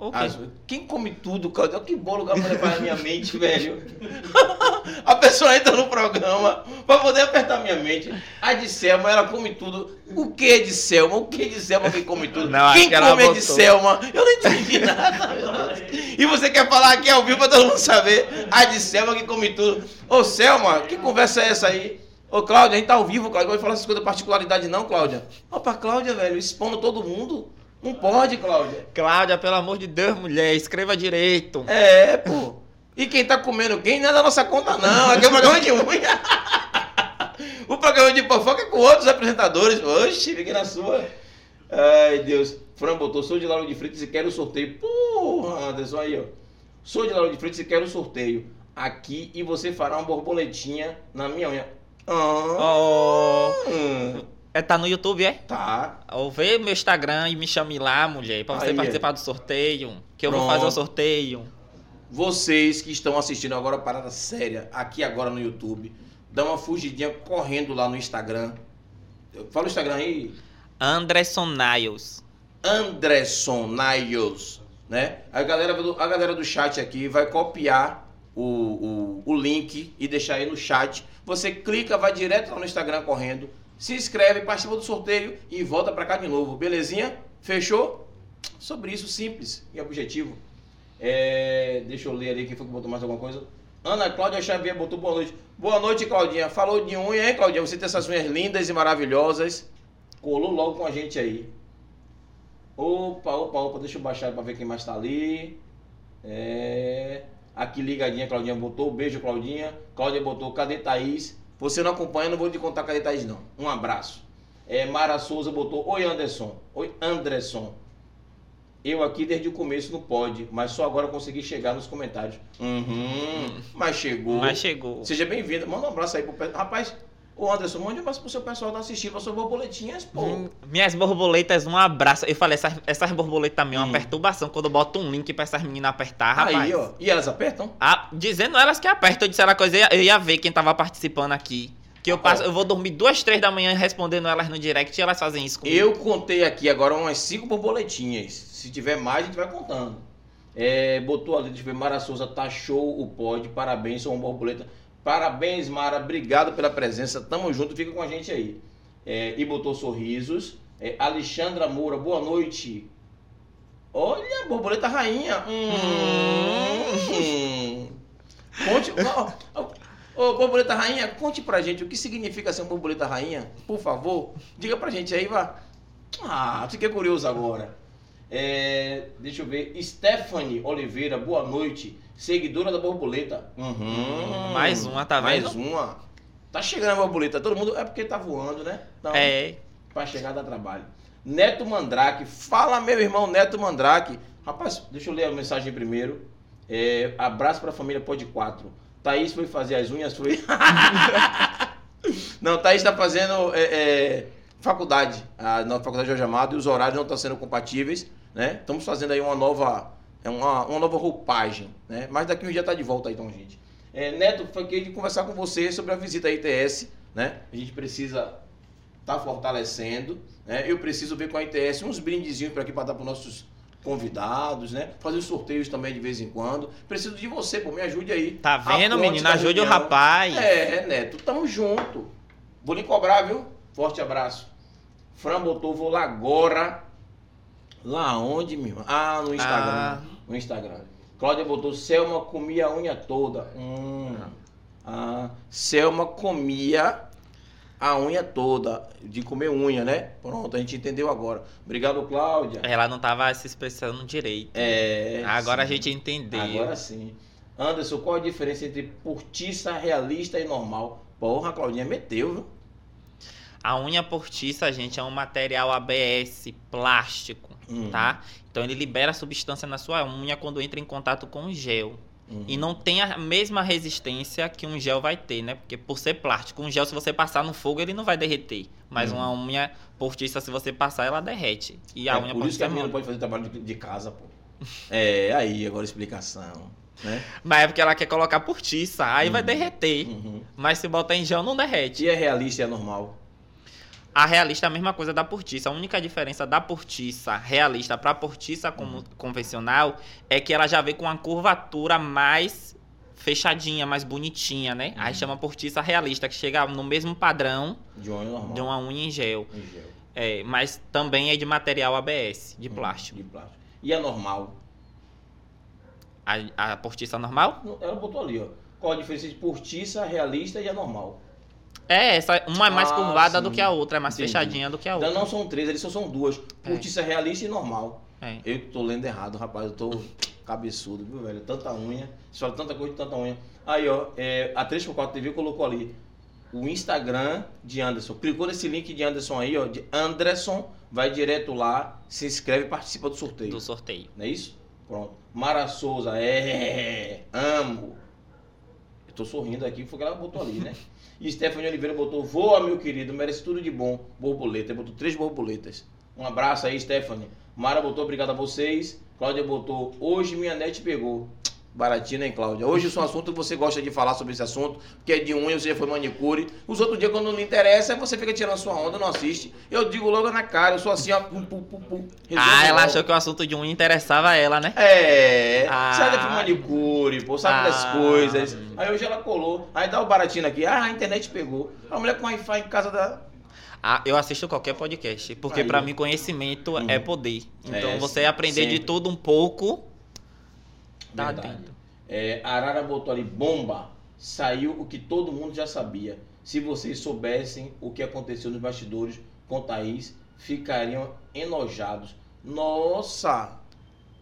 O quê?
As- quem come tudo, Cláudia? Olha Que bolo que a mulher faz na minha mente, velho. a pessoa entra no programa pra poder apertar minha mente. A de Selma, ela come tudo. O que é de Selma? O que é de Selma que come tudo?
Não,
quem come é de. Selma? Eu não entendi nada. E você quer falar aqui ao vivo pra todo mundo saber? A de Selma que come tudo. Ô, Selma, que conversa é essa aí? Ô, Cláudia, a gente tá ao vivo, Cláudia. Não vai falar essas coisas de particularidade, não, Cláudia. Opa, Cláudia, velho, expondo todo mundo. Não pode, Cláudia.
Cláudia, pelo amor de Deus, mulher, escreva direito.
É, pô. E quem tá comendo quem não é da nossa conta, não. Aqui é o programa de unha. o programa de fofoca é com outros apresentadores. Oxe, fiquei na sua. Ai, Deus. Fran botou, sou de Lauro de Freitas e quero o sorteio. Porra, Anderson, aí, ó. Sou de Lauro de Freitas e quero o sorteio. Aqui e você fará uma borboletinha na minha unha. Ah,
Oh,
hum,
é, tá no YouTube, é?
tá.
Ou vê meu Instagram e me chame lá, mulher, pra você
Aí,
participar do sorteio. Que eu vou
Pronto.
fazer o sorteio.
Vocês que estão assistindo agora a parada séria, aqui agora no YouTube, dá uma fugidinha correndo lá no Instagram. Fala o Instagram aí.
Anderson Niles.
Anderson Niles, né? A galera do, a galera do chat aqui vai copiar o, o, o link e deixar aí no chat. Você clica, vai direto lá no Instagram correndo, se inscreve, participa do sorteio e volta pra cá de novo, belezinha? Fechou? Sobre isso, simples e objetivo. É, deixa eu ler ali quem foi que botou mais alguma coisa. Ana Cláudia Xavier botou boa noite. Boa noite, Claudinha. Falou de unha, hein, Claudinha? Você tem essas unhas lindas e maravilhosas. Colou logo com a gente aí. Opa, opa, opa. Deixa eu baixar pra ver quem mais tá ali. É... Aqui ligadinha, Claudinha botou. Beijo, Claudinha. Cláudia botou. Cadê Thaís? Você não acompanha, não vou te contar Thaís, não. Um abraço. É, Mara Souza botou. Oi, Anderson. Oi, Anderson. Eu aqui desde o começo não pode, mas só agora consegui chegar nos comentários. Uhum, mas chegou.
Mas chegou.
Seja bem-vindo. Manda um abraço aí pro. Rapaz, ô Anderson, mande um abraço pro seu pessoal tá assistindo as suas borboletinhas, pô.
Hum, Minhas borboletas, um abraço. Eu falei, essas, essas borboletas também é uma
Hum.
perturbação quando eu boto um link pra essas meninas apertar, rapaz.
aí, ó. E elas apertam?
Ah, dizendo elas que apertam, eu disse ela coisa, eu ia- eu ia ver quem tava participando aqui. Que eu, passo, eu vou dormir duas, três da manhã respondendo elas no direct e elas fazem isso comigo.
Eu contei aqui agora umas cinco borboletinhas. Se tiver mais, a gente vai contando. É, botou ali, deixa eu ver, Mara Souza, tá show o pod. Parabéns, sou uma borboleta. Parabéns, Mara. Obrigado pela presença. Tamo junto, fica com a gente aí. É, e botou sorrisos. É, Alexandra Moura, boa noite. Olha, borboleta rainha. Hum. Conte. ó, ó, Ô, borboleta rainha, conte pra gente o que significa ser uma borboleta rainha, por favor. Diga pra gente aí, vá. Ah, fiquei curioso agora. É, deixa eu ver. Stephanie Oliveira, boa noite. Seguidora da borboleta. Uhum.
Mais uma, tá
Mais
vendo?
uma. Tá chegando a borboleta. Todo mundo. É porque tá voando, né? Então,
É,
Pra chegar dá trabalho. Neto Mandrake. Fala, meu irmão Neto Mandrake. Rapaz, deixa eu ler a mensagem primeiro. É, abraço pra família Pod 4. Thaís foi fazer as unhas, foi. não, Thaís tá fazendo é, é, faculdade. A, na faculdade Jorge Amado e os horários não estão sendo compatíveis. Né? Estamos fazendo aí uma nova, é uma, uma nova roupagem. Né? Mas daqui um dia tá de volta aí, então, gente. É, Neto, foi que de conversar com você sobre a visita à ITS. Né? A gente precisa tá fortalecendo, né? Eu preciso ver com a ITS uns brindezinhos para aqui para dar para nossos convidados, né? Fazer sorteios também de vez em quando. Preciso de você, pô, me ajude aí.
tá vendo, menino? Ajude o rapaz.
É, Neto, tamo junto. Vou lhe cobrar, viu? Forte abraço. Fran botou, vou lá agora. Lá onde, meu irmão? Ah, no Instagram.
Ah.
No Instagram. Cláudia botou, Selma comia a unha toda. Hum. Ah, Selma comia a unha toda. De comer unha, né? Pronto, a gente entendeu agora. Obrigado, Cláudia.
Ela não tava se expressando direito.
É.
Agora
sim.
a gente entendeu.
Agora sim. Anderson, qual a diferença entre portiça, realista e normal? Porra, a Claudinha meteu, viu?
A unha postiça, gente, é um material ABS, plástico,
Hum.
tá? Então ele libera a substância na sua unha quando entra em contato com o gel.
Hum.
E não tem a mesma resistência que um gel vai ter, né? Porque por ser plástico, um gel, se você passar no fogo, ele não vai derreter. Mas
Hum.
uma unha postiça, se você passar, ela derrete. E a
é,
unha
por isso que a menina pode fazer trabalho de, de casa, pô. É, aí, agora explicação. Né?
Mas é porque ela quer colocar postiça, aí vai
Hum.
derreter.
Uhum.
Mas se botar em gel, não derrete.
E é realista e é normal?
A realista é a mesma coisa da portiça. A única diferença da portiça realista para a portiça como-
Uhum.
convencional é que ela já vem com uma curvatura mais fechadinha, mais bonitinha, né? Aí
Uhum.
chama portiça realista, que chega no mesmo padrão
De unha normal.
de uma unha em gel.
Em gel.
É, mas também é de material ABS, de
Hum,
plástico.
De plástico. E é normal?
A, a portiça normal?
Ela botou ali, ó. Qual a diferença entre portiça, realista e é normal?
É, essa, uma é mais
Ah,
curvada
sim.
do que a outra, é mais
Entendi.
fechadinha do que a
Então
outra.
não são três, eles só são duas. Portiça realista e normal.
É.
Eu que tô lendo errado, rapaz. Eu tô cabeçudo, viu, velho? Tanta unha. Você fala tanta coisa de tanta unha. Aí, ó, é, a 3x4 TV colocou ali o Instagram de Anderson. Clicou nesse link de Anderson aí, ó, de Anderson, vai direto lá, se inscreve e participa do sorteio.
Do sorteio.
Não é isso? Pronto. Mara Souza, é, amo. Eu tô sorrindo aqui, foi que ela botou ali, né? E Stephanie Oliveira botou, voa, meu querido, merece tudo de bom. Borboleta, botou três borboletas. Um abraço aí, Stephanie. Mara botou, obrigado a vocês. Cláudia botou, hoje minha net pegou. Baratinho, hein, Cláudia? Hoje isso é um assunto que você gosta de falar sobre esse assunto, que é de unha, você já foi manicure. Os outros dias, quando não interessa, você fica tirando sua onda, não assiste. Eu digo logo na cara, eu sou assim, ó. Pum, pum, pum, pum.
Ah, ela achou que o assunto de unha interessava ela, né?
É,
Ah.
sai daqui manicure, pô, sabe das
Ah.
coisas. Aí hoje ela colou, aí dá o baratinho aqui, ah, a internet pegou. A mulher com Wi-Fi em casa da.
Ah, eu assisto qualquer podcast, porque pra mim conhecimento
Uhum.
é poder. Então
É,
você aprender de
sempre.
tudo um pouco, tá
Verdade.
dentro.
É, a Arara botou ali, bomba, saiu o que todo mundo já sabia. Se vocês soubessem o que aconteceu nos bastidores com Thaís, ficariam enojados. Nossa!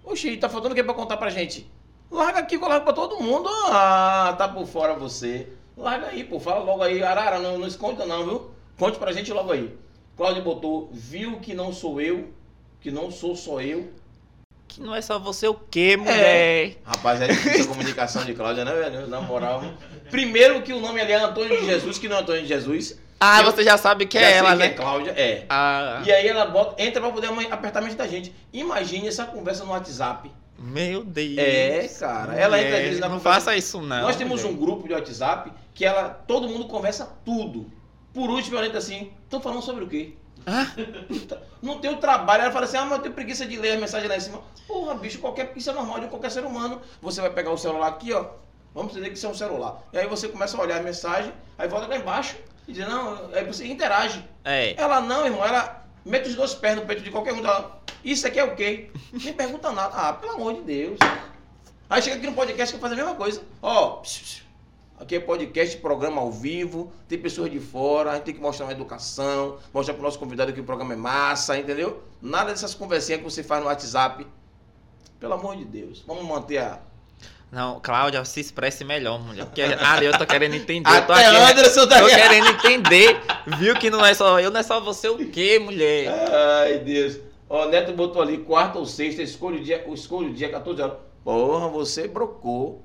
Oxi, tá faltando o que pra contar pra gente? Larga aqui, coloca pra todo mundo. Ah, tá por fora você. Larga aí, pô, fala logo aí. Arara, não, não esconda não, viu? Conte pra gente logo aí. Cláudio botou, viu que não sou eu, que não sou só eu.
Que não é só você o quê, mulher?
Rapaz, é difícil a comunicação de Cláudia, né, velho? Na moral. Primeiro que o nome ali é Antônio de Jesus, que não é Antônio de Jesus.
Ah,
Eu
você já sabe que
Já
é
sei
ela,
que
né?
É Cláudia, é.
Ah,
E aí ela bota, entra pra poder apertar a mente da gente. Imagine essa conversa no WhatsApp.
meu Deus.
É, cara. Ela entra às
Mulher,
vezes na
Não
conversa-
faça isso, não.
Nós temos
mulher.
um grupo de WhatsApp que ela, todo mundo conversa tudo. Por último, ela entra assim, estão falando sobre o quê?
Ah,
Não tem o trabalho. Ela fala assim, ah, mas eu tenho preguiça de ler a mensagem lá em cima. Porra, bicho, qualquer, isso é normal de qualquer ser humano. Você vai pegar o celular aqui, ó. Vamos dizer que isso é um celular. E aí você começa a olhar a mensagem, aí volta lá embaixo e diz, não, aí você interage.
é.
Ela não, irmão, ela mete os dois pés no peito de qualquer um dela. Isso aqui é o quê? Nem pergunta nada. Ah, pelo amor de Deus. Aí chega aqui no podcast que faz a mesma coisa. Ó, pss. Aqui é podcast, programa ao vivo, tem pessoas de fora, a gente tem que mostrar uma educação, mostrar pro nosso convidado que o programa é massa, entendeu? Nada dessas conversinhas que você faz no WhatsApp. Pelo amor de Deus. Vamos manter a.
Não, Cláudia, se expresse melhor, mulher. Porque ali eu tô querendo entender. eu tô
Até
aqui, né?
Anderson tá
Tô
aqui.
querendo entender. Viu que não é só eu, não é só você o quê, mulher?
Ai, Deus. Ó, Neto botou ali quarta ou sexta, escolhe o dia, escolhe o dia 14 horas. Porra, você brocou.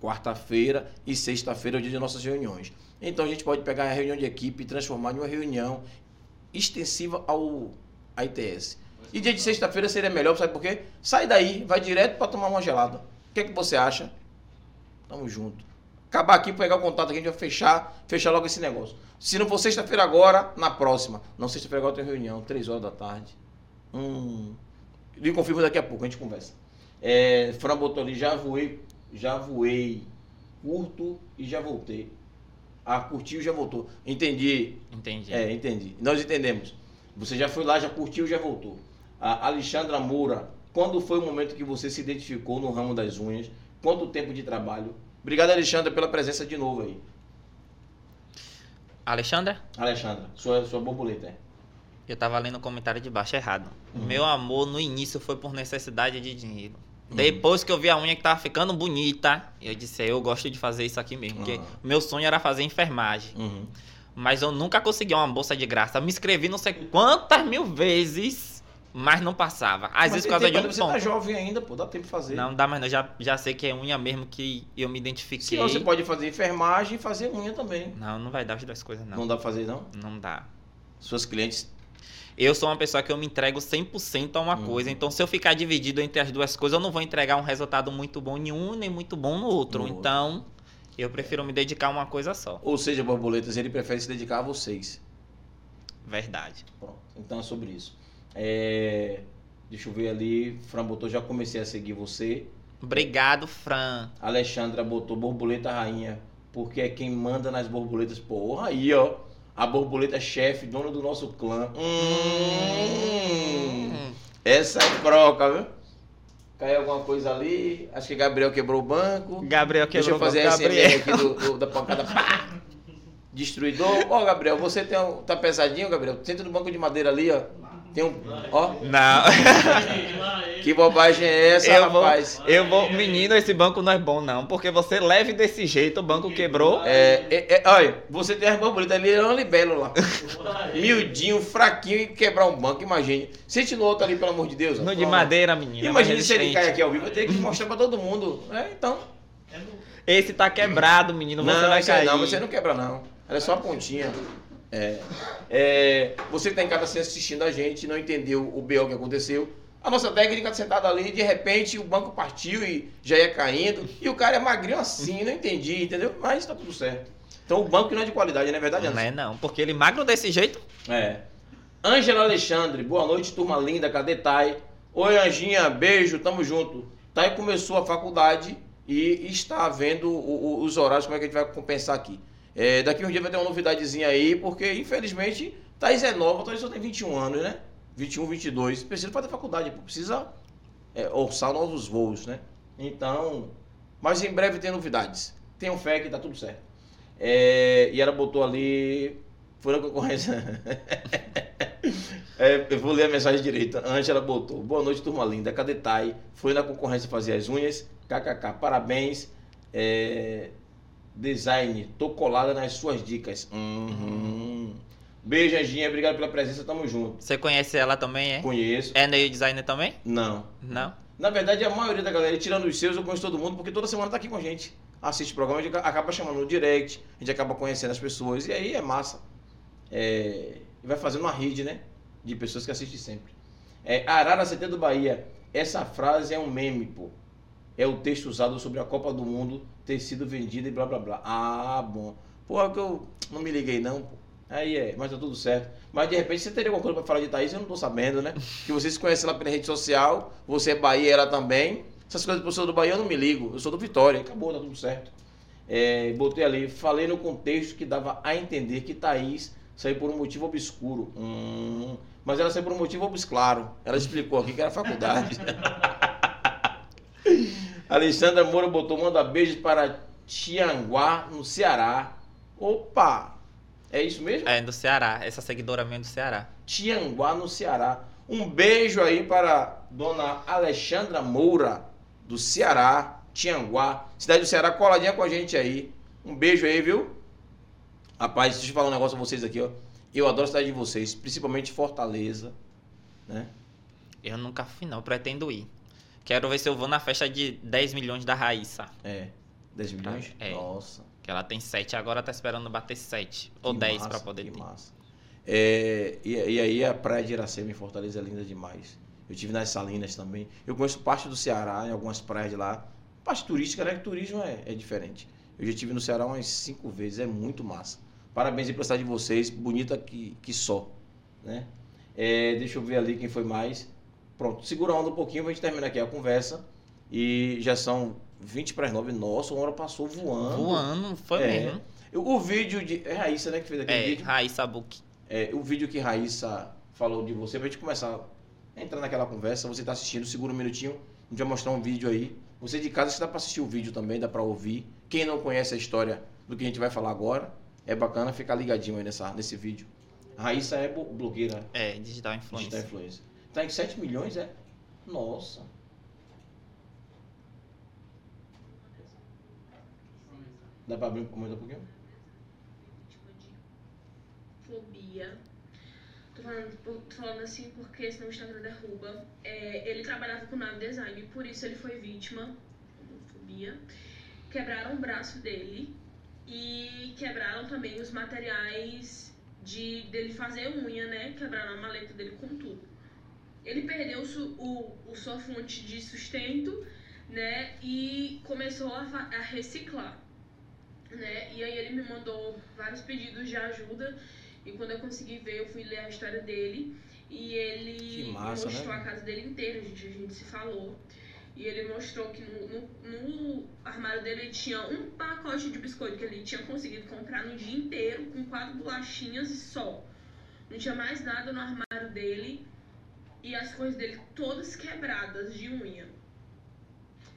Quarta-feira e sexta-feira é o dia de nossas reuniões. Então a gente pode pegar a reunião de equipe e transformar em uma reunião extensiva ao ITS. E dia de sexta-feira seria melhor, sabe por quê? Sai daí, vai direto para tomar uma gelada. O que é que você acha? Tamo junto. Acabar aqui, pegar o contato aqui, a gente vai fechar, fechar logo esse negócio. Se não for sexta-feira agora, na próxima. Não, sexta-feira agora tem reunião, três horas da tarde. Hum. Lhe confirmo daqui a pouco, a gente conversa. É, Fran botou ali, já voei, já voei, curto e já voltei. Ah, curtiu e já voltou. Entendi.
Entendi.
É, entendi. Nós entendemos. Você já foi lá, já curtiu, já voltou. A Alexandra Moura, quando foi o momento que você se identificou no ramo das unhas? Quanto tempo de trabalho? Obrigado, Alexandra, pela presença de novo aí.
Alexandra,
Alexandra, sua, sua borboleta. é.
eu tava lendo o comentário de baixo errado.
Uhum.
Meu amor no início foi por necessidade de dinheiro. Depois que eu vi a unha que tava ficando bonita, eu disse, eu gosto de fazer isso aqui mesmo. Porque
Ah.
meu sonho era fazer enfermagem.
Uhum.
Mas eu nunca consegui uma bolsa de graça. Me inscrevi não sei quantas mil vezes, mas não passava. Às
Mas
vezes por causa de um
Você tá
ponto.
jovem ainda, pô, dá tempo de fazer.
Não dá mais não. Já, já sei que é unha mesmo que eu me identifiquei.
Se não, você pode fazer enfermagem e fazer unha também.
Não, não vai dar as duas coisas,
Não,
não.
dá pra fazer, não?
Não dá.
Suas clientes.
Eu sou uma pessoa que eu me entrego 100% a uma
Uhum.
coisa. Então, se eu ficar dividido entre as duas coisas, eu não vou entregar um resultado muito bom em um, nem muito bom no outro.
No outro.
então, eu prefiro me dedicar a uma coisa só.
Ou seja, borboletas, ele prefere se dedicar a vocês.
Verdade.
Pronto. Então é sobre isso. É, Deixa eu ver ali. Fran botou, já comecei a seguir você.
Obrigado, Fran.
Alexandra botou borboleta rainha, porque é quem manda nas borboletas. Porra, aí, ó. A borboleta chefe, dona do nosso clã. Hum,
Hum.
essa é broca, viu? Caiu alguma coisa ali. Acho que Gabriel quebrou o banco.
Gabriel
Deixa eu
quebrou
fazer
o
a SMR
Gabriel.
aqui do, do- da pancada. Pá! Destruidor. Ó, Gabriel, você tem um, tá pesadinho, Gabriel? Senta no banco de madeira ali, ó. Tem um. Ó,
Não.
que bobagem é essa,
eu vou,
rapaz?
eu vou. Menino, esse banco não é bom, não. Porque você leve desse jeito, o banco quebrou.
É, é, é, olha, você tem as borboletas ali, é uma libelo lá. Miudinho, fraquinho e quebrar um banco, imagine. Sente no outro ali, pelo amor de Deus.
No de madeira, menino. é mais
Imagine se ele
resistente.
cai aqui ao vivo, eu tenho que mostrar pra todo mundo. É, então.
Esse tá quebrado, menino. Você
não,
vai cair.
não, você não quebra não. Ela é só a pontinha. É. É, você que tá em casa assim, assistindo a gente, não entendeu o BO que aconteceu. A nossa técnica sentada ali, de repente o banco partiu e já ia caindo. E o cara é magrinho assim, não entendi, entendeu? Mas tá tudo certo. Então o banco não é de qualidade, não é verdade,
Não
Anderson?
é não, porque ele magro desse jeito.
É. Ângela Alexandre, boa noite, turma linda, cadê Thay? Oi, Anjinha, beijo, tamo junto. Thay começou a faculdade e está vendo os horários, como é que a gente vai compensar aqui. É, daqui um dia vai ter uma novidadezinha aí, porque infelizmente Thaís é nova, Thaís só tem 21 anos, né? 21, 22. Precisa fazer faculdade, precisa é, orçar novos voos, né? Então, mas em breve tem novidades. Tenham fé que tá tudo certo. É, e ela botou ali. Foi na concorrência. É, eu vou ler a mensagem direita. A Ângela botou. Boa noite, turma linda. Cadê Thay? Foi na concorrência fazer as unhas. KKK. Parabéns. É, design. Tô colada nas suas dicas. Uhum. Beijo, Anjinha. Obrigado pela presença. Tamo junto.
Você conhece ela também, é?
Conheço.
É nail designer também?
Não.
Não?
Na verdade, a maioria da galera, tirando os seus, eu conheço todo mundo, porque toda semana tá aqui com a gente. Assiste o programa, a gente acaba chamando no direct, a gente acaba conhecendo as pessoas, e aí é massa. É, E vai fazendo uma rede, né? De pessoas que assistem sempre. É, Arara CT do Bahia. Essa frase é um meme, pô. É o texto usado sobre a Copa do Mundo ter sido vendida e blá blá blá. Ah, bom. Pô, é que eu não me liguei não, pô. Aí é, mas tá tudo certo. Mas de repente você teria alguma coisa pra falar de Thaís, eu não tô sabendo, né? Que vocês se conhecem lá pela rede social, você é Bahia, ela também. Essas coisas pro do Bahia eu não me ligo. Eu sou do Vitória, acabou, tá tudo certo. É, botei ali, falei no contexto que dava a entender que Thaís saiu por um motivo obscuro. Hum, mas ela saiu por um motivo obscuro. Ela explicou aqui que era faculdade. Alexandra Moura botou, manda beijos para Tianguá, no Ceará. Opa! É isso mesmo?
É do Ceará. Essa seguidora minha é do Ceará.
Tianguá, no Ceará. Um beijo aí para dona Alexandra Moura, do Ceará, Tianguá. Cidade do Ceará, coladinha com a gente aí. Um beijo aí, viu? Rapaz, deixa eu falar um negócio a vocês aqui, ó. Eu adoro a cidade de vocês, principalmente Fortaleza, né?
Eu nunca fui, não. Pretendo ir. Quero ver se eu vou na festa de 10 milhões da Raíssa.
É. 10 milhões?
É.
Nossa.
Que ela tem 7 agora, tá esperando bater 7. Ou
Que
10
massa,
pra poder
que
ter.
massa. É, e, e aí a praia de Iracema em Fortaleza é linda demais. Eu tive nas Salinas também. Eu conheço parte do Ceará, em algumas praias de lá. Parte turística, né? Que turismo é, é diferente. Eu já estive no Ceará umas cinco vezes, é muito massa. Parabéns aí pela cidade de vocês, bonita que, que só. Né? É, deixa eu ver ali quem foi mais. Pronto, segura a onda um pouquinho pra gente terminar aqui a conversa. E já são 20 para as 9. Nossa, uma hora passou voando.
Voando, foi
É.
mesmo.
O, vídeo de. É Raíssa, né, que fez aquele
É,
vídeo?
Raíssa Book.
É, o vídeo que Raíssa falou de você, pra gente começar a entrar naquela conversa, você tá assistindo, segura um minutinho, a gente vai mostrar um vídeo aí. Você de casa, que dá pra assistir o vídeo também, dá pra ouvir. Quem não conhece a história do que a gente vai falar agora, é bacana ficar ligadinho aí nessa, nesse vídeo. Raíssa é blo- blogueira,
É, digital influencer.
digital influencer. Tá em 7 milhões, é? Nossa. Dá pra abrir mais um pouquinho?
fobia. Tô falando, tô falando assim porque senão o Instagram derruba. É, ele trabalhava com nave design, por isso ele foi vítima fobia. Quebraram o braço dele e quebraram também os materiais de dele fazer unha, né? Quebraram a maleta dele com tudo. Ele perdeu o, o sua fonte de sustento, né? E começou a, a reciclar né? E aí ele me mandou vários pedidos de ajuda e quando eu consegui ver, eu fui ler a história dele e ele
massa,
mostrou
né?
a casa dele inteira, gente, a gente se falou. E ele mostrou que no, no, no armário dele tinha um pacote de biscoito que ele tinha conseguido comprar no dia inteiro, com quatro bolachinhas e só. Não tinha mais nada no armário dele e as coisas dele todas quebradas de unha.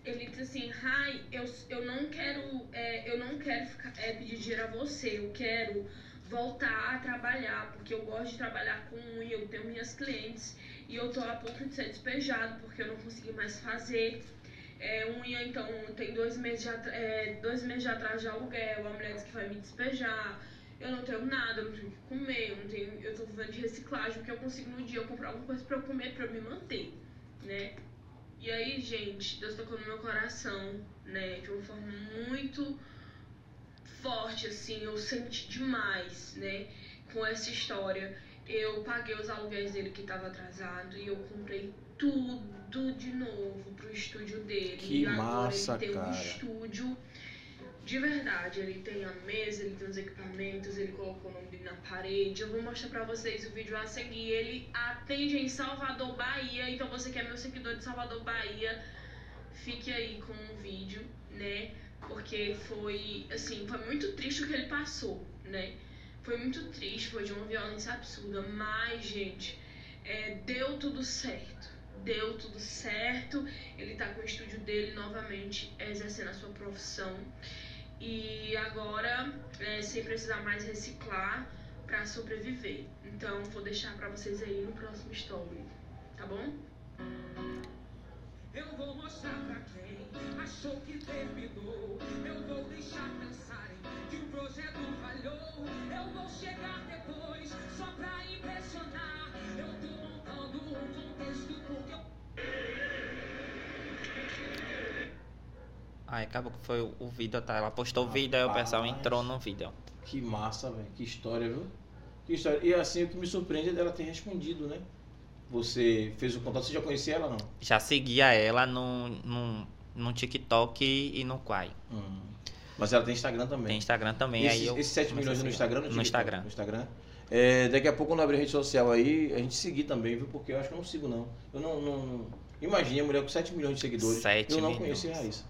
Ele disse assim, Rai, eu, eu não quero, é, eu não quero ficar, é, pedir dinheiro a você, eu quero voltar a trabalhar, porque eu gosto de trabalhar com unha, eu tenho minhas clientes e eu tô a ponto de ser despejado porque eu não consegui mais fazer é, unha, então tem dois meses, de, é, dois meses de atraso de aluguel, a mulher disse que vai me despejar, eu não tenho nada, eu não tenho o que comer, eu, não tenho, eu tô vivendo de reciclagem, o que eu consigo no dia eu comprar alguma coisa pra eu comer, pra eu me manter, né? E aí, gente, Deus tocou no meu coração, né? De uma forma muito forte, assim. Eu senti demais, né? Com essa história. Eu paguei os aluguéis dele que estava atrasado e eu comprei tudo de novo pro estúdio dele.
Que
e agora
massa,
ele tem
cara.
um estúdio de verdade. Ele tem a mesa, ele tem os equipamentos, ele colocou o nome dele na parede. Eu vou mostrar pra vocês o vídeo a seguir. Ele atende em Salvador, Bahia. Então você que é meu seguidor de Salvador, Bahia, fique aí com o vídeo, né? Porque foi, assim, foi muito triste o que ele passou, né? Foi muito triste, foi de uma violência absurda. Mas, gente, é, deu tudo certo. Deu tudo certo. Ele tá com o estúdio dele novamente exercendo a sua profissão. E agora, é, sem precisar mais reciclar pra sobreviver. Então, vou deixar pra vocês aí no próximo story. Tá bom?
Eu vou mostrar pra quem achou que terminou.
Aí acabou que foi o- vídeo, tá? Ela postou o vídeo, aí o pessoal entrou no vídeo.
Que massa, velho. Que história, viu? Que história. E assim, o que me surpreende é dela ter respondido, né? Você fez o contato, você já conhecia ela, não?
Já seguia ela no, no, no TikTok e no Quai.
Hum. Mas ela tem Instagram também.
Tem Instagram também.
Esses,
aí eu
esses 7
comecei
milhões no. Instagram?
No
TikTok?
Instagram.
No Instagram. É, daqui a pouco, quando abrir a rede social aí, a gente seguir também, viu? Porque eu acho que eu não sigo, não. Eu não. não... Imagine a mulher com 7 milhões de seguidores.
7
eu não
milhões.
conhecia a Raíssa.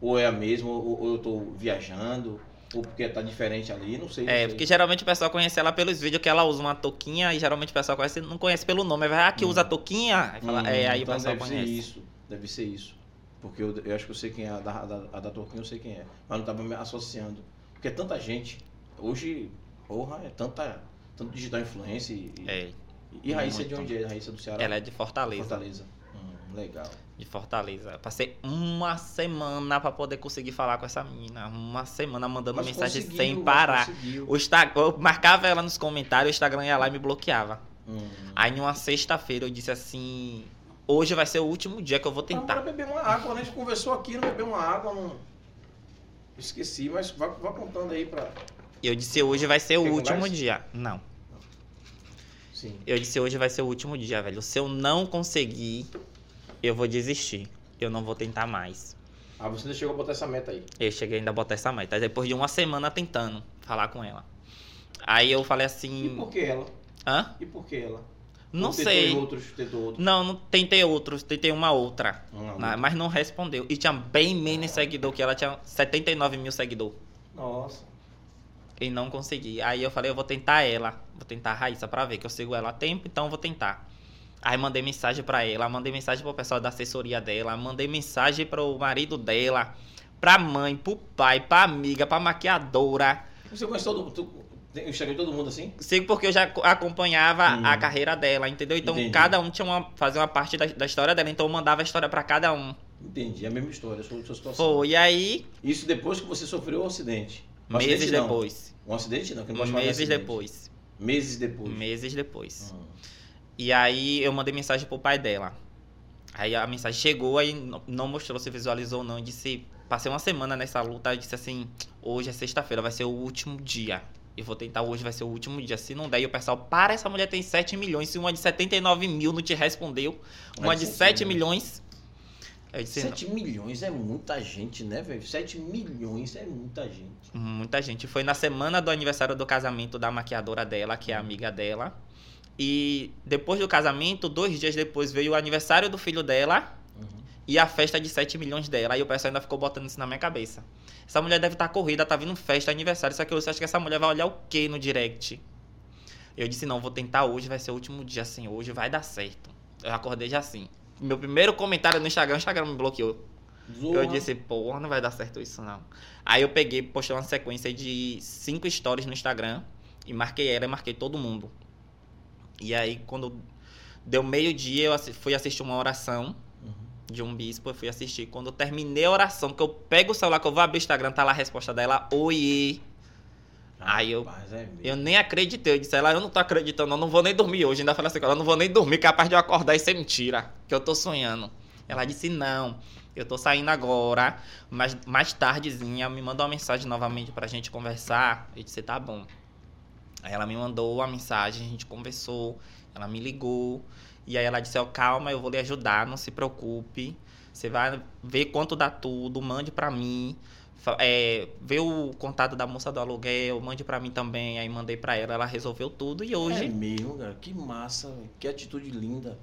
Ou é a mesma, ou, ou eu tô viajando, ou porque tá diferente ali, não sei. não
É,
sei.
porque geralmente o pessoal conhece ela pelos vídeos que ela usa uma touquinha e geralmente o pessoal conhece, não conhece pelo nome. Aí vai, ah, que
Hum.
usa touquinha. Aí, fala,
Hum,
é, aí
então
o pessoal
deve
conhece.
ser isso. Deve ser isso. Porque eu, eu acho que eu sei quem é a da, a da, a da Torquinha, eu sei quem é. Mas não tava me associando. Porque é tanta gente. Hoje, porra, é tanta. Tanto digital influência e.
É,
E Raíssa é de
Muito.
onde é? Raíssa do Ceará?
ela é de Fortaleza.
Fortaleza. Hum, legal.
De Fortaleza. Eu passei uma semana pra poder conseguir falar com essa menina. Uma semana mandando
Mas
mensagem sem parar. O Insta- eu marcava ela nos comentários, o Instagram ia lá e me bloqueava.
Hum.
Aí numa sexta-feira eu disse assim: hoje vai ser o último dia que eu vou tentar.
bora beber uma água, né? A gente conversou aqui, não bebeu uma água, não. Esqueci, mas vá, vá contando aí pra.
Eu disse: hoje vai ser o último
conversa?
dia. Não.
Sim.
Eu disse: hoje vai ser o último dia, velho. Se eu não conseguir, eu vou desistir. Eu não vou tentar mais.
Ah, você ainda chegou a botar essa meta aí.
Eu cheguei ainda a botar essa meta. Depois de uma semana tentando falar com ela. Aí eu falei
E
assim:
por que ela?
hã?
E por que ela?
Não
tentou
sei.
outros, outros.
Não, não tentei outros, tentei uma outra.
Não,
Mas- Mas não respondeu. E tinha bem menos seguidor que ela, tinha 79 mil seguidor.
Nossa.
E não consegui. Aí eu falei, eu vou tentar ela. Vou tentar a Raíssa pra ver que eu sigo ela há tempo, então eu vou tentar. Aí mandei mensagem pra ela, mandei mensagem pro pessoal da assessoria dela, mandei mensagem pro marido dela, pra mãe, pro pai, pra amiga, pra maquiadora.
Você conhece todo tu, tem o Instagram de todo mundo assim?
Sigo porque eu já co- acompanhava
Hum.
a carreira dela, entendeu? Então
Entendi.
cada um tinha uma fazer uma parte da, da história dela, então eu mandava a história pra cada um.
Entendi, a mesma história, a sua, sua situação.
Foi, e aí,
Isso depois que você sofreu o acidente. Um
meses
acidente,
depois.
Um acidente não, que eu não gosto de falar de
Meses
acidente.
depois.
Meses depois.
Meses depois.
Hum.
E aí eu mandei mensagem pro pai dela. Aí a mensagem chegou, aí não- não mostrou se visualizou ou não. Eu disse, passei uma semana nessa luta, eu disse assim, hoje é sexta-feira, vai ser o último dia. Eu vou tentar hoje, vai ser o último dia. Se não der, e o pessoal, para, essa mulher tem 7 milhões. Se uma de 79 mil não te respondeu, uma
Mas
de
sim,
7
né?
milhões. Eu disse,
7 milhões é muita gente, né, velho? 7 milhões é muita gente.
Muita gente. Foi na semana do aniversário do casamento da maquiadora dela, que é amiga dela. E depois do casamento, dois dias depois, veio o aniversário do filho dela
Uhum.
e a festa de 7 milhões dela. Aí o pessoal ainda ficou botando isso na minha cabeça. Essa mulher deve estar corrida, tá vindo festa, aniversário. Só que você acha que essa mulher vai olhar o quê no direct? Eu disse, não, vou tentar hoje, vai ser o último dia assim, hoje vai dar certo. Eu acordei já assim. Meu primeiro comentário no Instagram, o Instagram me bloqueou.
Zorra.
Eu disse, porra, não vai dar certo isso não. Aí eu peguei, postei uma sequência de cinco stories no Instagram e marquei ela e marquei todo mundo. E aí, quando deu meio-dia, eu fui assistir uma oração
Uhum.
de um bispo, eu fui assistir. Quando eu terminei a oração, que eu pego o celular, que eu vou abrir o Instagram, tá lá a resposta dela, oi. Aí eu-
é.
Eu nem acreditei, eu disse ela, eu não tô acreditando, eu não vou nem dormir hoje. Ainda falei assim, ela, eu não vou nem dormir, capaz de eu acordar e ser mentira, que eu tô sonhando. Ela disse, não, eu tô saindo agora, mas mais tardezinha me mandou uma mensagem novamente pra gente conversar. Eu disse, tá bom. Aí ela me mandou a mensagem, a gente conversou, ela me ligou. E aí ela disse, ó, calma, eu vou lhe ajudar, não se preocupe. Você vai ver quanto dá tudo, mande pra mim. É, vê o contato da moça do aluguel, mande pra mim também. Aí mandei pra ela, ela resolveu tudo. E hoje...
É mesmo, cara. Que massa. Que atitude linda.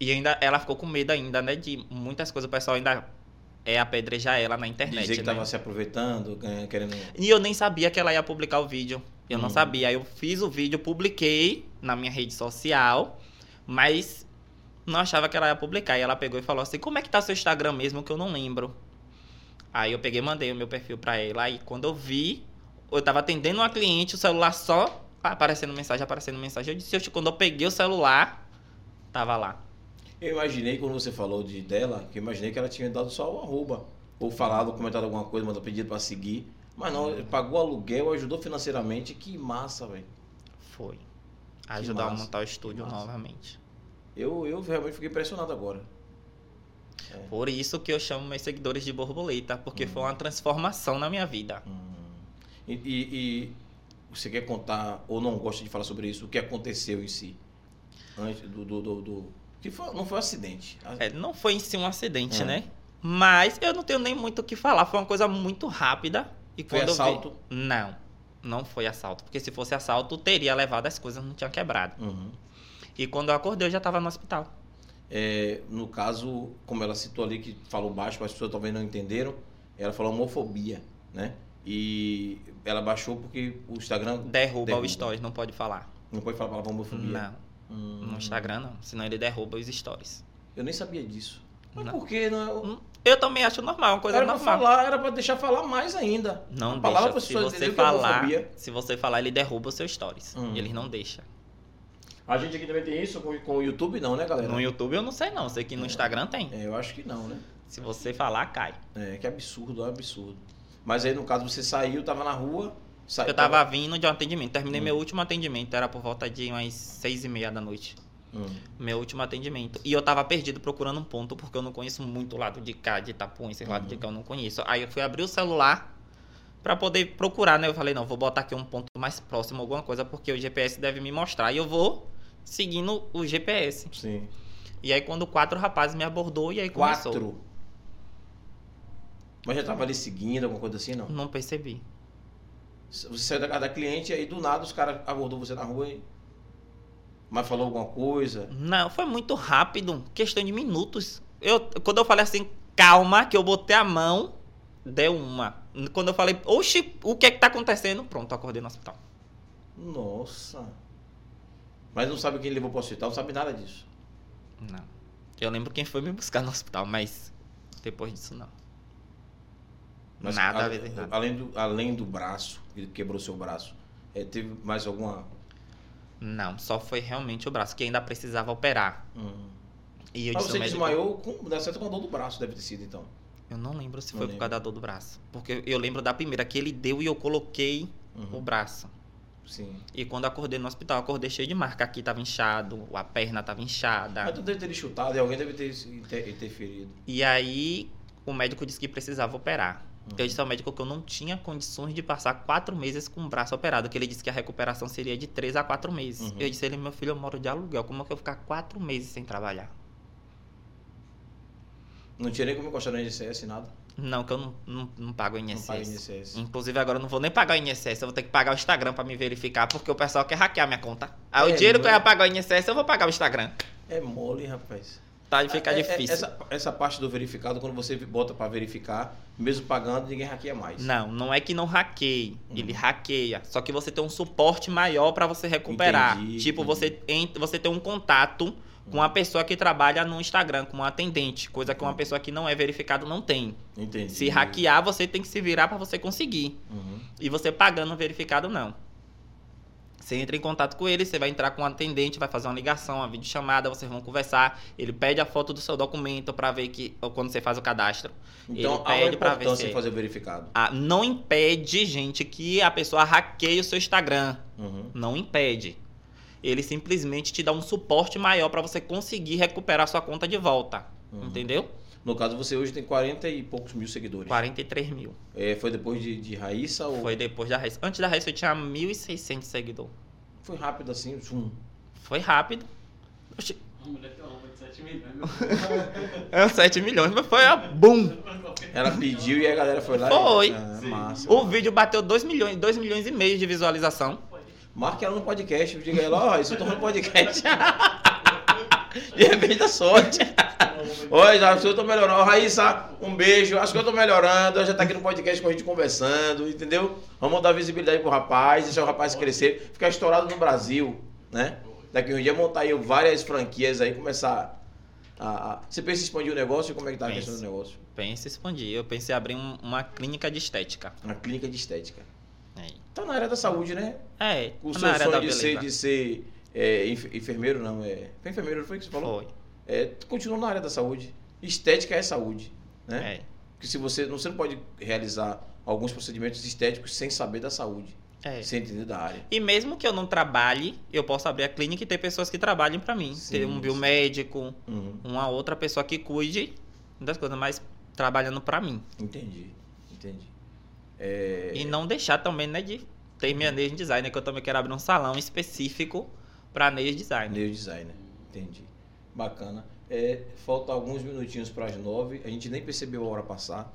E ainda ela ficou com medo ainda, né? De muitas coisas, o pessoal ainda é apedrejar ela na internet,
Dizer que
né?
tava se aproveitando, ganha- querendo.
E eu nem sabia que ela ia publicar o vídeo. Eu não
Hum.
sabia. Aí eu fiz o vídeo, publiquei na minha rede social, mas não achava que ela ia publicar. E ela pegou e falou assim: Como é que tá seu Instagram mesmo? Que eu não lembro. Aí eu peguei e mandei o meu perfil pra ela. E quando eu vi, eu tava atendendo uma cliente, o celular só aparecendo mensagem, aparecendo mensagem. Eu disse: "Oxe, Quando eu peguei o celular, tava lá.
Eu imaginei, quando você falou de dela, que eu imaginei que ela tinha dado só o arroba. Ou falado, comentado alguma coisa, mandado pedido pra seguir. Mas não, ele pagou aluguel, ajudou financeiramente. Que massa, velho.
Foi. Ajudar a montar o estúdio novamente.
Eu, eu realmente fiquei impressionado agora.
Por isso que eu chamo meus seguidores de borboleta, porque
Hum.
foi uma transformação na minha vida.
Hum. E, e- e você quer contar, ou não gosta de falar sobre isso, o que aconteceu em si? Antes do. do, do- do- que foi- não foi um acidente.
É, não foi em si um acidente,
É.
né? Mas eu não tenho nem muito o que falar. Foi uma coisa muito rápida. E
Foi
quando eu vi-
assalto?
Não, não foi assalto. Porque se fosse assalto, teria levado as coisas, não tinha quebrado.
Uhum.
E quando eu acordei, eu já estava no hospital.
É, no caso, como ela citou ali, que falou baixo, mas as pessoas talvez não entenderam, ela falou homofobia, né? E ela baixou porque o Instagram
Derruba,
Derruba.
o stories, não pode falar.
não pode falar a palavra homofobia.
Não,
Hum.
no Instagram não. Senão ele derruba os stories.
Eu nem sabia disso. Mas
Não.
por que não?
Eu também acho normal, uma coisa
era pra
normal.
falar, era pra deixar falar mais ainda.
Não
a palavra
deixa.
pra
Se você
é
falar, se você falar, ele derruba os seus stories.
Hum.
Eles não deixam.
A gente aqui também tem isso com, com o YouTube, não, né, galera?
No YouTube eu não sei não, sei que no Instagram tem.
É, eu acho que não, né?
Se você falar, cai.
É, que absurdo, é um absurdo. Mas aí, no caso, você saiu, tava na rua.
Eu tava vindo de um atendimento, terminei
Hum.
meu último atendimento, era por volta de umas seis e meia da noite.
Hum.
Meu último atendimento. E eu tava perdido procurando um ponto, porque eu não conheço muito o lado de cá, de Itapuã, esse lado de cá eu não conheço. Aí eu fui abrir o celular pra poder procurar, né? Eu falei, não, vou botar aqui um ponto mais próximo, alguma coisa, porque o GPS deve me mostrar. E eu vou seguindo o GPS.
Sim.
E aí quando quatro rapazes me abordou e aí começou.
Quatro. Mas já tava ali seguindo, alguma coisa assim, não?
Não percebi.
Você saiu da casa da cliente e aí do nada os caras abordou você na rua e. Mas falou alguma coisa.
Não, foi muito rápido, questão de minutos. Eu, quando eu falei assim, calma, que eu botei a mão, deu uma. Quando eu falei, oxi, o que é que tá acontecendo? Pronto, acordei no hospital.
Nossa. Mas não sabe quem levou pro hospital, não sabe nada disso.
Não. Eu lembro quem foi me buscar no hospital, mas depois disso não.
Mas
nada
a-
nada.
Além do, além do braço, quebrou seu braço. é, teve mais alguma.
Não, só foi realmente o braço, que ainda precisava operar.
Hum.
E eu
Mas
disse
você
médico,
desmaiou com. Dá certo com a dor do braço, deve ter sido então.
Eu não lembro se
Não
foi por
lembro.
causa da dor do braço. Porque eu lembro da primeira, que ele deu e eu coloquei
Uhum.
o braço.
Sim.
E quando acordei no hospital, acordei cheio de marca. Aqui tava inchado, a perna tava inchada.
Mas tu deve ter chutado e alguém deve ter se- inter- interferido.
E aí o médico disse que precisava operar.
Uhum.
Eu disse ao médico que eu não tinha condições de passar quatro meses com o braço operado, que ele disse que a recuperação seria de três a quatro meses.
Uhum.
Eu disse a ele, meu filho, eu moro de aluguel, como é que eu vou ficar quatro meses sem trabalhar?
Não tinha nem como encostar no INSS, nada.
Não, que eu não, não, não pago o
Não
INSS.
INSS.
Inclusive agora eu não vou nem pagar o INSS, eu vou ter que pagar o Instagram pra me verificar, porque o pessoal quer hackear minha conta. Aí
É,
o dinheiro que eu ia pagar o INSS, eu vou pagar o Instagram.
É mole, rapaz.
Tá, fica
É- é-
difícil.
Essa, essa parte do verificado, quando você bota pra verificar, mesmo pagando, ninguém hackeia mais.
Não, não é que não hackeie.
Hum.
Ele hackeia. Só que você tem um suporte maior pra você recuperar.
Entendi,
tipo,
entendi.
você tem, você tem um contato com uma pessoa que trabalha no Instagram, com um atendente. Coisa que uma
Hum.
pessoa que não é verificado não tem.
Entendi.
Se hackear, você tem que se virar pra você conseguir.
Uhum.
E você pagando verificado, não. Você entra em contato com ele, você vai entrar com um atendente, vai fazer uma ligação, uma videochamada, vocês vão conversar. Ele pede a foto do seu documento pra ver que quando você faz o cadastro.
Então,
Ele pede pra ver se-
fazer o verificado.
Ah, não impede, gente, que a pessoa hackeie o seu Instagram.
Uhum.
Não impede. Ele simplesmente te dá um suporte maior pra você conseguir recuperar sua conta de volta.
Uhum.
Entendeu?
No caso, você hoje tem 40 e poucos mil seguidores.
43 mil.
É, foi depois de, de Raíssa ou
Foi depois da Raíssa. Antes da Raíssa eu tinha 1.600 seguidores.
foi rápido assim? Zoom.
Foi rápido. Oxi,
A mulher tem uma roupa de 7 milhões.
É 7 milhões, mas foi a boom.
Ela pediu e a galera foi lá.
Foi.
E... Ah, massa.
O vídeo bateu 2 milhões, 2 milhões e meio de visualização.
Marque ela no podcast. Diga ela, ó, isso eu tô no podcast. De repente dá sorte. Oi, já acho que eu tô melhorando. Raíssa, um beijo. Acho que eu tô melhorando. Já tá aqui no podcast com a gente conversando, entendeu? Vamos dar visibilidade pro rapaz, deixar o rapaz crescer, ficar estourado no Brasil, né? Daqui um dia montar aí várias franquias aí, começar a. a- Você pensa em expandir o negócio? Como é que tá a questão do negócio?
Pensa em expandir. Eu pensei em abrir um- uma clínica de estética.
Uma clínica de estética.
É,
Tá na área da saúde, né?
é
O
na
seu
área da
sonho de
beleza.
ser, de ser é, enf- enfermeiro, não, é. Foi enfermeiro, não foi que você falou?
Foi.
É, continua na área da saúde. Estética é saúde, né?
É.
Porque se você você não pode realizar alguns procedimentos estéticos sem saber da saúde,
É.
sem entender da área.
E mesmo que eu não trabalhe, eu posso abrir a clínica e ter pessoas que trabalhem pra mim.
Sim,
ter um biomédico,
Uhum,
uma outra pessoa que cuide das coisas, mas trabalhando pra mim.
entendi, entendi. É,
E não deixar também, né, de ter minha nail designer, que eu também quero abrir um salão específico pra nail design.
Nail designer, entendi. Bacana. É, falta alguns minutinhos para as nove. A gente nem percebeu a hora passar.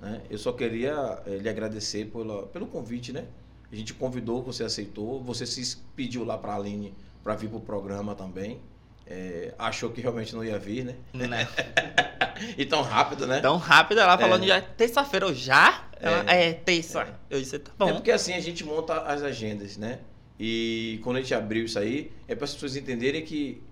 Né? Eu só queria é, lhe agradecer pela, pelo convite, né? A gente convidou, você aceitou. Você se pediu lá para a Aline para vir para o programa também. É, achou que realmente não ia vir, né?
Né?
E tão rápido, né?
Tão rápido, ela falando
É.
já, terça-feira eu já? Ela, É, terça.
É.
Eu disse, tá
É
bom.
porque assim a gente monta as agendas, né? E quando a gente abriu isso aí, é para as pessoas entenderem que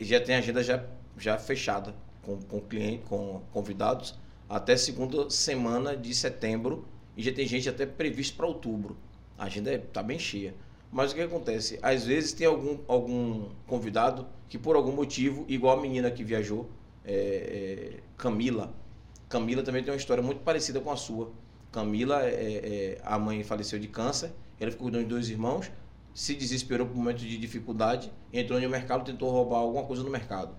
já tem agenda já, já fechada com, com cliente, com convidados, até segunda semana de setembro. E já tem gente até previsto para outubro. A agenda está bem cheia. Mas o que acontece? Às vezes tem algum, algum convidado que por algum motivo, igual a menina que viajou, é, é, Camila. Camila também tem uma história muito parecida com a sua. Camila, é, é, a mãe faleceu de câncer, ela ficou de dois irmãos, se desesperou por um momento de dificuldade, entrou no mercado, tentou roubar alguma coisa no mercado.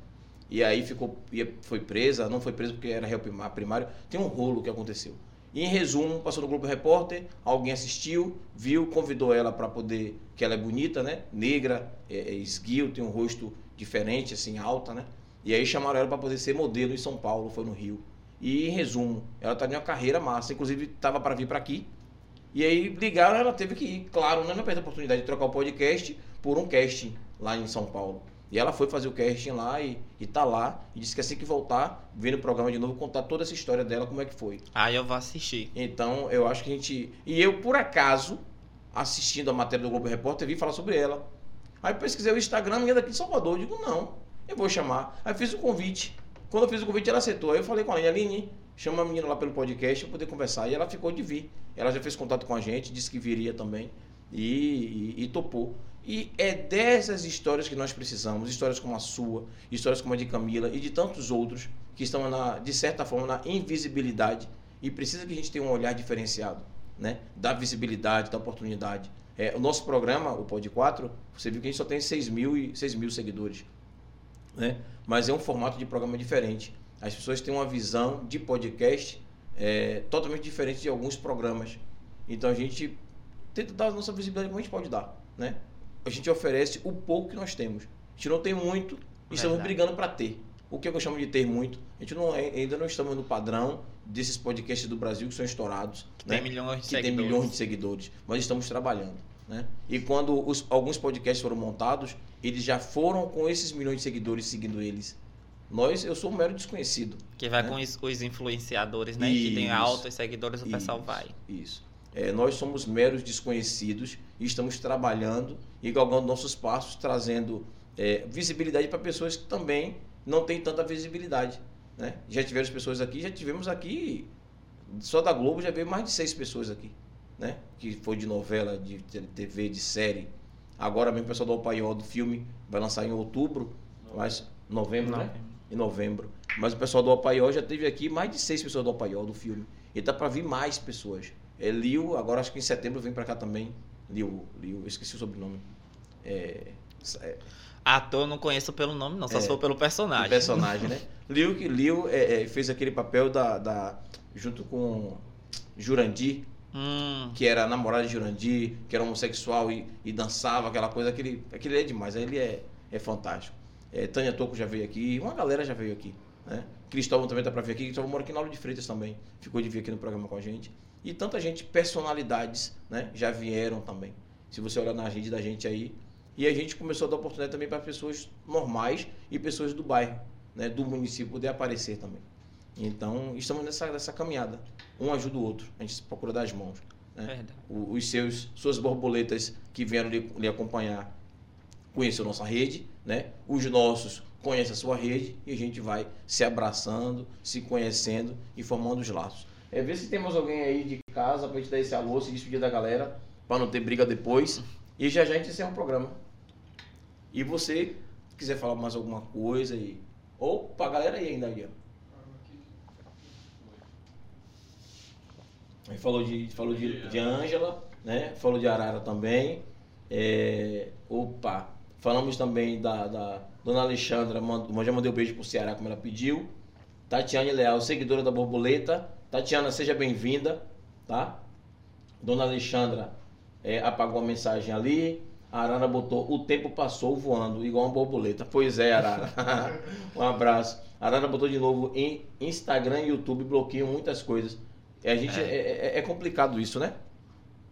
E aí ficou, foi presa, não foi presa porque era réu primá- primário. Tem um rolo que aconteceu. E em resumo, passou no Globo Repórter, alguém assistiu, viu, convidou ela para poder, que ela é bonita, né? Negra, é, é esguio, tem um rosto diferente, assim, alta, né? E aí chamaram ela para poder ser modelo em São Paulo, foi no Rio. E em resumo, ela tá em uma carreira massa, inclusive estava para vir para aqui. E aí ligaram, ela teve que ir. Claro, né? não perdeu a oportunidade de trocar o podcast por um casting lá em São Paulo. E ela foi fazer o casting lá e, e tá lá. E disse que assim que voltar, vir no programa de novo, contar toda essa história dela, como é que foi.
Aí eu vou assistir.
Então, eu acho que a gente. E eu, por acaso, assistindo a matéria do Globo Repórter, vi falar sobre ela. Aí pesquisei o Instagram, a menina daqui de Salvador. Eu digo, não, eu vou chamar. Aí fiz o convite. Quando eu fiz o convite, ela aceitou. Aí eu falei com a Aline, Aline, chama a menina lá pelo podcast pra poder conversar. E ela ficou de vir. Ela já fez contato com a gente, disse que viria também. E, e- e topou. E é dessas histórias que nós precisamos, histórias como a sua, histórias como a de Camila e de tantos outros que estão, na, de certa forma, na invisibilidade e precisa que a gente tenha um olhar diferenciado, né? Da visibilidade, da oportunidade. É, o nosso programa, o Pod 4, você viu que a gente só tem 6 mil, e, 6 mil seguidores, né? Mas é um formato de programa diferente. As pessoas têm uma visão de podcast é, totalmente diferente de alguns programas. Então a gente tenta dar a nossa visibilidade como a gente pode dar, né? A gente oferece o pouco que nós temos. A gente não tem muito e estamos
Verdade.
brigando para ter. O que eu chamo de ter muito, a gente não é- ainda não estamos no padrão desses podcasts do Brasil que são estourados,
Que
né?
tem milhões de
que tem
seguidores.
milhões de seguidores, mas estamos trabalhando, né? E quando os- alguns podcasts foram montados, eles já foram com esses milhões de seguidores seguindo eles. Nós, eu sou um mero desconhecido.
Que vai
né?
com os, os influenciadores, né? Que tem
Isso.
altos seguidores, o pessoal
Isso,
vai.
Isso. É, nós somos meros desconhecidos e estamos trabalhando e galgando nossos passos, trazendo é, visibilidade para pessoas que também não têm tanta visibilidade. Né? Já tivemos pessoas aqui, já tivemos aqui, só da Globo já veio mais de seis pessoas aqui, né? que foi de novela, de TV, de série. Agora mesmo o pessoal do Opaió, do filme, vai lançar em outubro, mas novembro, né? Em novembro. Mas o pessoal do Opaió já teve aqui mais de seis pessoas do Opaió, do filme. E tá para vir mais pessoas. É Liu, agora acho que em setembro vem para cá também. Liu, Liu, esqueci o sobrenome. É, É,
Ator eu não conheço pelo nome, não, só
É.
se for pelo personagem.
personagem, né? Liu, que Liu é, é, fez aquele papel da, da. junto com Jurandir,
Hum,
que era namorado de Jurandir, que era homossexual e, e dançava, aquela coisa, aquele, aquele é demais, ele é, é fantástico. É, Tânia Toco já veio aqui, uma galera já veio aqui. Né? Cristóvão também tá pra vir aqui, Cristóvão mora aqui na Aula de Freitas também, ficou de vir aqui no programa com a gente. E tanta gente, personalidades, né, já vieram também. Se você olhar na rede da gente aí. E a gente começou a dar oportunidade também para pessoas normais e pessoas do bairro, né, do município poder aparecer também. Então, estamos nessa, nessa caminhada. Um ajuda o outro. A gente se procura dar as mãos. né? os seus suas borboletas que vieram lhe, lhe acompanhar conheceu nossa rede, né? Os nossos conhecem a sua rede e a gente vai se abraçando, se conhecendo e formando os laços. É ver se temos alguém aí de casa pra gente dar esse alô, se despedir da galera, para não ter briga depois. E já já a gente encerra o programa. E você quiser falar mais alguma coisa aí, ou pra galera aí ainda. Aí falou de falou de, de Ângela, né? Falou de Arara também. É, opa, falamos também da, da Dona Alexandra, mand- já mandei um beijo pro Ceará como ela pediu. Tatiane Leal, seguidora da Borboleta. Tatiana, seja bem-vinda, tá? Dona Alexandra é, apagou a mensagem ali. A Arara botou, o tempo passou voando, igual uma borboleta. Pois é, Arara. um abraço. A Arara botou de novo em Instagram e YouTube, bloqueiam muitas coisas. E a gente, é. é- é complicado isso, né?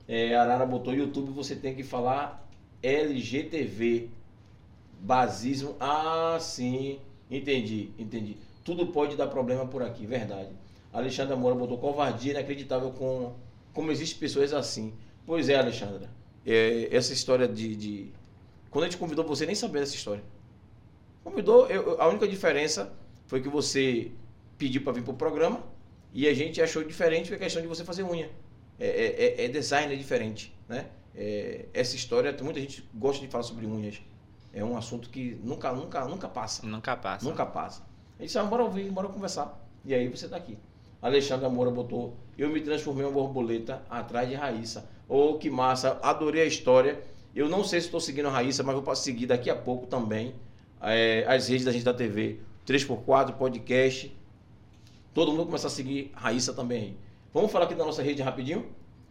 É, a Arara botou YouTube, você tem que falar LGTV. Basismo. Ah, sim. Entendi, entendi. Tudo pode dar problema por aqui, verdade. Alexandra Moura botou covardia inacreditável com como existem pessoas assim. Pois é, Alexandra. É, essa história de, de- Quando a gente convidou você, nem sabia dessa história. Convidou, eu- a única diferença foi que você pediu para vir pro programa e a gente achou diferente a questão de você fazer unha. É, é- é- é design, é diferente, né? É, essa história, muita gente gosta de falar sobre unhas. É um assunto que nunca, nunca, nunca passa.
Nunca passa.
Nunca passa. A gente disse, ah, bora ouvir, bora conversar. E aí você tá aqui. Alexandre Moura botou, eu me transformei em uma borboleta atrás de Raíssa. Oh, que massa, adorei a história. Eu não sei se estou seguindo a Raíssa, mas vou seguir daqui a pouco também é, as redes da gente da TV. 3x4, podcast. Todo mundo começar a seguir a Raíssa também. Vamos falar aqui da nossa rede rapidinho?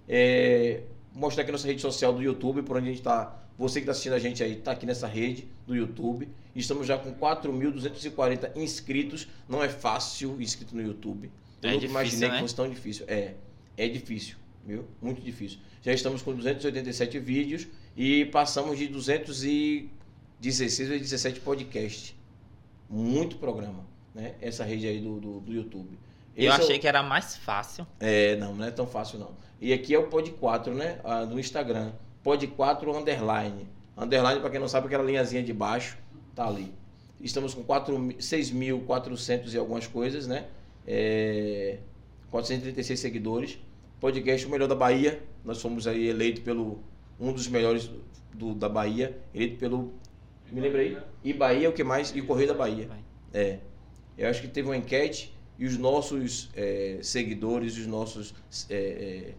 É, mostrar aqui a nossa rede social do YouTube, por onde a gente está. Você que está assistindo a gente aí, está aqui nessa rede do YouTube. Estamos já com 4.240 inscritos. Não é fácil inscrito no YouTube. Eu
É
nunca
difícil,
imaginei
né?
que fosse tão difícil. É, é difícil, viu? Muito difícil. Já estamos com 287 vídeos e passamos de 216 ou 17 podcasts. Muito programa, né? Essa rede aí do, do, do YouTube.
Eu
Esse é o-
achei que era mais fácil.
é, não, não é tão fácil não. E aqui é o Pod 4, né? Ah, no Instagram. Pod 4 underline. Underline, para quem não sabe, aquela linhazinha de baixo, tá ali. Estamos com 4 mi- 6.400 e algumas coisas, né? É, 436 seguidores. Podcast O Melhor da Bahia. Nós fomos aí eleito pelo um dos melhores do, da Bahia, eleito pelo me lembra aí? E Bahia, o que mais? E Correio da Bahia. É. Eu acho que teve uma enquete e os nossos é, seguidores, os nossos é, é,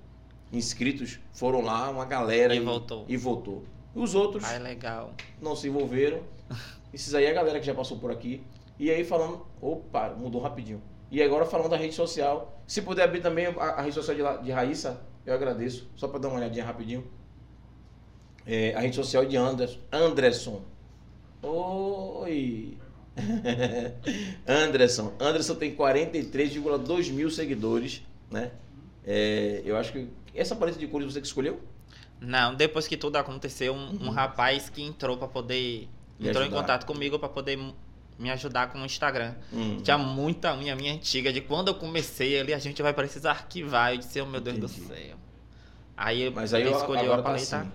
inscritos foram lá, uma galera.
E votou.
E votou. Os outros
Ah, é legal.
não se envolveram. Esses aí é a galera que já passou por aqui. E aí falando, opa, mudou rapidinho. E agora falando da rede social. Se puder abrir também a, a rede social de, La- de Raíssa, eu agradeço. Só para dar uma olhadinha rapidinho. É, a rede social de Anderson. Anderson. Oi! Anderson. Anderson tem 43,2 mil seguidores, né? É, eu acho que. Essa paleta de cores você que escolheu?
Não, depois que tudo aconteceu, um, um rapaz que entrou pra poder.
Me
entrou em
ajudar.
contato comigo pra poder me ajudar com o Instagram.
Hum.
Tinha muita unha minha antiga, de quando eu comecei ali, a gente vai precisar arquivar. Eu disse, oh, meu Deus do
Entendi.
céu. Aí
Mas aí
ele
eu-
escolheu a
tá
paleta.
assim.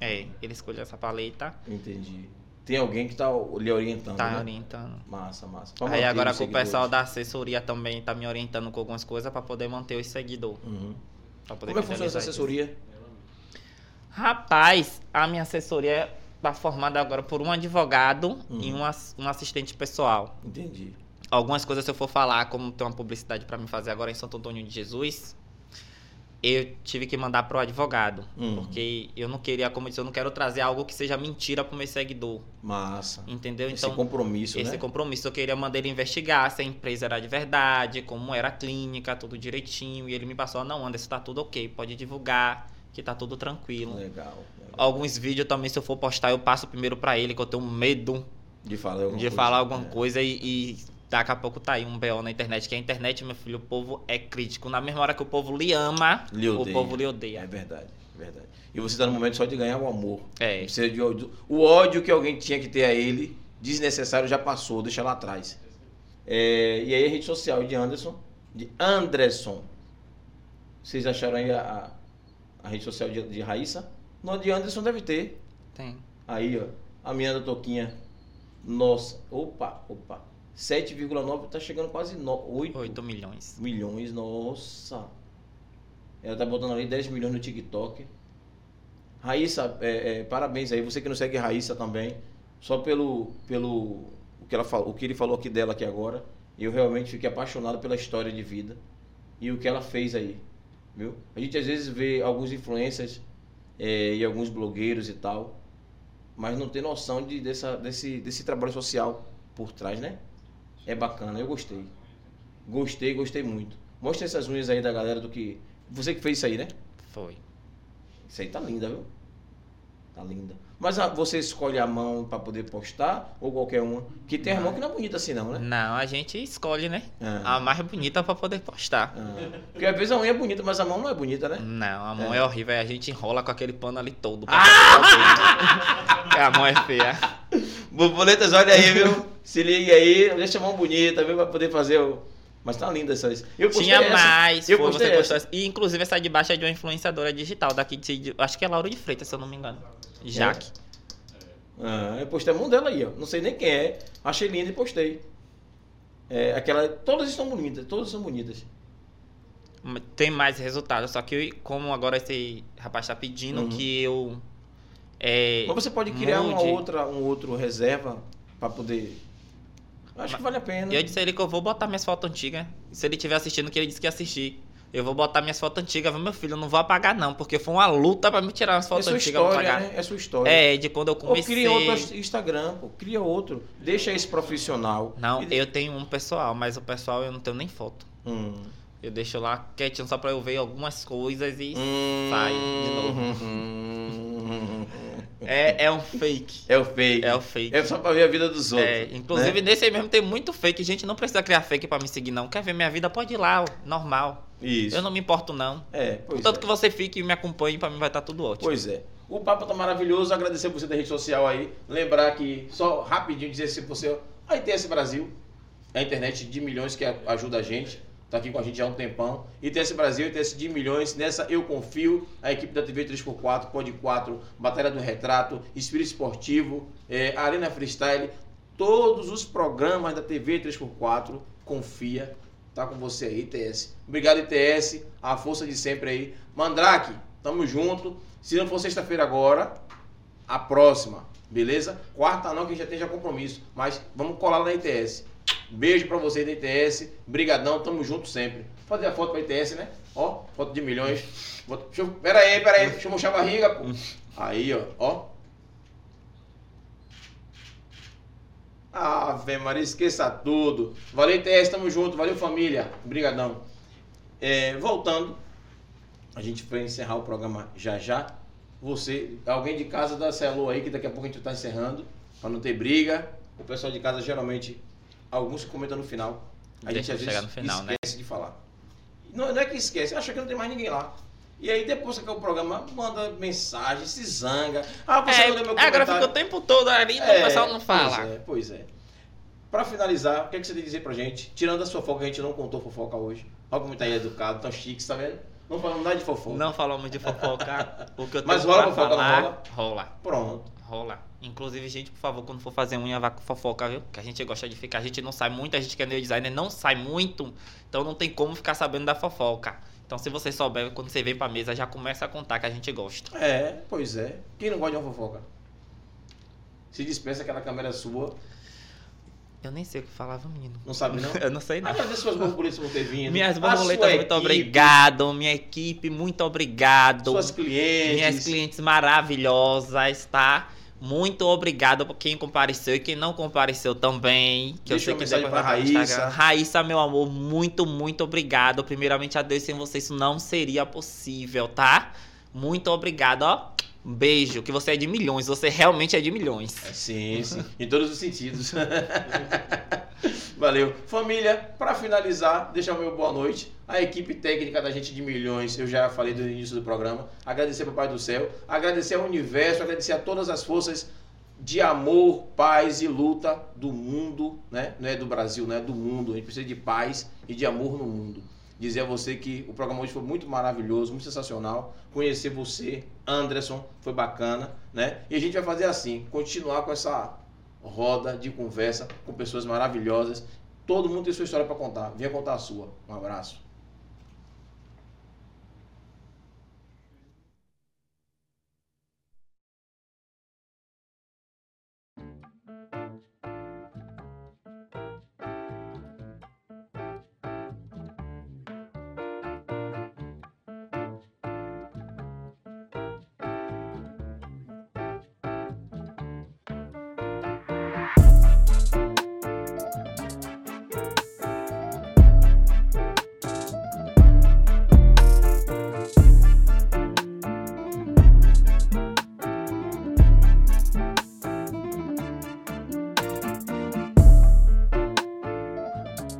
É, ele escolheu essa paleta,
Entendi. Tem alguém que tá lhe orientando,
tá
né?
orientando.
Massa, massa. Pra
Aí agora com o pessoal da assessoria também tá me orientando com algumas coisas pra poder manter os seguidores.
Uhum.
Pra poder
Como é que funciona essa assessoria?
Rapaz, a minha assessoria tá formada agora por um advogado
Uhum.
e um, ass- um assistente pessoal.
Entendi.
Algumas coisas se eu for falar, como tem uma publicidade pra me fazer agora em Santo Antônio de Jesus, eu tive que mandar pro advogado.
Hum.
Porque eu não queria, como eu disse, eu não quero trazer algo que seja mentira pro meu seguidor.
Massa.
Entendeu?
Esse
Então,
compromisso,
esse
né?
compromisso eu queria mandar ele investigar se a empresa era de verdade, como era a clínica, tudo direitinho. E ele me passou, não, Anderson, tá tudo ok, pode divulgar, que tá tudo tranquilo.
Legal. legal.
Alguns vídeos também, se eu for postar, eu passo primeiro pra ele, que eu tenho medo
De falar alguma
de
coisa.
falar alguma
É.
coisa e, e daqui a pouco tá aí um BO na internet, que a internet, meu filho, o povo é crítico. Na mesma hora que o povo lhe ama,
Lhe
o povo lhe
É
odeia.
verdade, é verdade. E você tá no momento só de ganhar o amor.
É.
Não precisa de ódio. O ódio que alguém tinha que ter a ele, desnecessário, já passou, deixa lá atrás. É, e aí a rede social de Anderson, de Anderson. Vocês acharam aí a, a, a rede social de, de Raíssa? No de Anderson deve ter.
Tem.
Aí, ó. A minha da Toquinha. Nossa. Opa, opa. 7,9 tá chegando quase no, 8,
8 milhões.
milhões. Nossa. Ela tá botando ali 10 milhões no TikTok. Raíssa, é, é, parabéns aí. Você que não segue Raíssa também. Só pelo, pelo o, que ela falou, o que ele falou aqui dela aqui agora. Eu realmente fiquei apaixonado pela história de vida. E o que ela fez aí. Viu? A gente às vezes vê alguns influencers é, e alguns blogueiros e tal. Mas não tem noção de, dessa, desse, desse trabalho social por trás, né? É bacana, eu gostei. Gostei, gostei muito. Mostra essas unhas aí da galera do que. Você que fez isso aí, né?
Foi.
Isso aí tá linda, viu? Tá linda. Mas a- você escolhe a mão pra poder postar ou qualquer uma? Que tem a mão que não é bonita assim, não, né?
Não, a gente escolhe, né?
Ah.
A mais bonita pra poder postar.
Ah. Porque às vezes a unha é bonita, mas a mão não é bonita, né?
Não, a mão
É.
é. horrível. aí A gente enrola com aquele pano ali todo. dedo. a mão é feia.
Borboletas, olha aí, viu? Se liga aí, deixa a mão bonita, viu? Pra poder fazer o. Mas tá linda essas. Eu
Tinha
essa.
mais.
Eu
foi, você postou
essa.
essa. E inclusive essa de baixo é de uma influenciadora digital daqui de. Acho que é Laura de Freitas, se eu não me engano. Jaque.
Ah, eu postei a mão dela aí, ó. Não sei nem quem é. Achei linda e postei. É, aquela. Todas estão bonitas, todas são bonitas.
Tem mais resultados. Só que eu- como agora esse rapaz tá pedindo
Uhum.
que eu. É,
Mas você pode criar uma
mude.
outra, um outro reserva pra poder. Acho que vale a pena.
Eu disse a ele que eu vou botar minhas fotos antigas. Se ele estiver assistindo, que ele disse que ia assistir. Eu vou botar minhas fotos antigas, meu filho? Eu não vou apagar, não, porque foi uma luta pra me tirar as
É
fotos
sua
antigas.
história,
apagar.
né? É sua história.
É, de quando eu
Ou
comecei.
cria outro Instagram, pô. Cria outro. Deixa esse profissional.
Não,
E-
eu tenho um pessoal, mas o pessoal eu não tenho nem foto.
Hum.
Eu deixo lá quietinho só pra eu ver algumas coisas e
Hum.
sai de novo.
Hum.
É, é um fake.
É o fake.
É o fake.
É só pra ver a vida dos outros.
É, inclusive
né?
nesse aí mesmo tem muito fake. Gente, não precisa criar fake pra me seguir, não. Quer ver minha vida? Pode ir lá, normal.
Isso.
Eu não me importo, não.
É, pois
Contanto
é.
que você fique e me acompanhe, pra mim vai estar tudo ótimo.
Pois é. O papo tá maravilhoso. Agradecer você da rede social aí. Lembrar que, só rapidinho dizer se você. A ITS Brasil, a internet de milhões que ajuda a gente. Tá aqui com a gente há um tempão. ITS Brasil, ITS de milhões. Nessa eu confio. A equipe da TV 3x4, Pod 4, Batalha do Retrato, Espírito Esportivo, é, Arena Freestyle. Todos os programas da TV 3x4. Confia. Tá com você aí, ITS. Obrigado, ITS. A força de sempre aí. Mandrake, tamo junto. Se não for sexta-feira agora, a próxima, beleza? Quarta não, que já tem já compromisso. Mas vamos colar na ITS. Beijo pra vocês da ITS. Brigadão, tamo junto sempre. Fazer a foto pra ITS, né? Ó, foto de milhões. Bota- Deixa eu, pera aí, pera aí. Deixa eu mostrar a barriga, pô. Aí, ó, ó. Ave Maria, esqueça tudo. Valeu, ITS, tamo junto. Valeu, família. Brigadão. É, voltando, a gente vai encerrar o programa já já. Você, alguém de casa dá essa aí, que daqui a pouco a gente tá encerrando, pra não ter briga. O pessoal de casa geralmente, alguns comentam no final. A
Deixa
gente às vezes
no final, né?
esquece de falar. Não, não é que esquece, acha que não tem mais ninguém lá. E aí depois que acaba o programa, manda mensagem, se zanga. Ah, você
É,
não leu meu
agora
comentário.
fica o tempo todo ali e
É,
o pessoal não fala.
Pois é, pois é. Pra finalizar, o que, é que você tem a dizer pra gente? Tirando a sua fofoca, a gente não contou fofoca hoje. Olha como tá aí educado, tão chique, tá vendo? Não falamos nada de fofoca.
Não falamos de fofoca. O que eu
Mas
tenho
rola
pra
fofoca, não
falar,
rola?
rola.
Pronto.
Rola. Inclusive, gente, por favor, quando for fazer unha, vá com fofoca, viu? Que a gente gosta de ficar. A gente não sai muito, a gente que é designer não sai muito. Então não tem como ficar sabendo da fofoca. Então, se você souber, quando você vem pra mesa, já começa a contar que a gente gosta.
É, pois é. Quem não gosta de uma fofoca? Se dispensa aquela câmera sua.
Eu nem sei o que falava, menino.
Não sabe, não?
Eu não sei, não.
Agradeço suas borboletas por ter vindo.
Minhas borboletas, muito
equipe,
obrigado. Minha equipe, muito obrigado.
Suas clientes.
Minhas clientes maravilhosas, tá? Muito obrigado por quem compareceu e quem não compareceu também. Que
Deixa
eu sei que depois
pra Raíssa.
Instagram. Raíssa, meu amor, muito, muito obrigado. Primeiramente a Deus, sem você isso não seria possível, tá? Muito obrigado, ó. Beijo, que você é de milhões, você realmente é de milhões.
É, Sim, sim. Em todos os sentidos. Valeu. Família, para finalizar, deixar o meu boa noite. A equipe técnica da gente de milhões, eu já falei do início do programa. Agradecer ao Pai do Céu, agradecer ao universo, agradecer a todas as forças de amor, paz e luta do mundo, né? Não é do Brasil, não é do mundo. A gente precisa de paz e de amor no mundo. Dizer a você que o programa hoje foi muito maravilhoso, muito sensacional. Conhecer você, Anderson, foi bacana, né? E a gente vai fazer assim, continuar com essa roda de conversa com pessoas maravilhosas. Todo mundo tem sua história para contar. Venha contar a sua. Um abraço.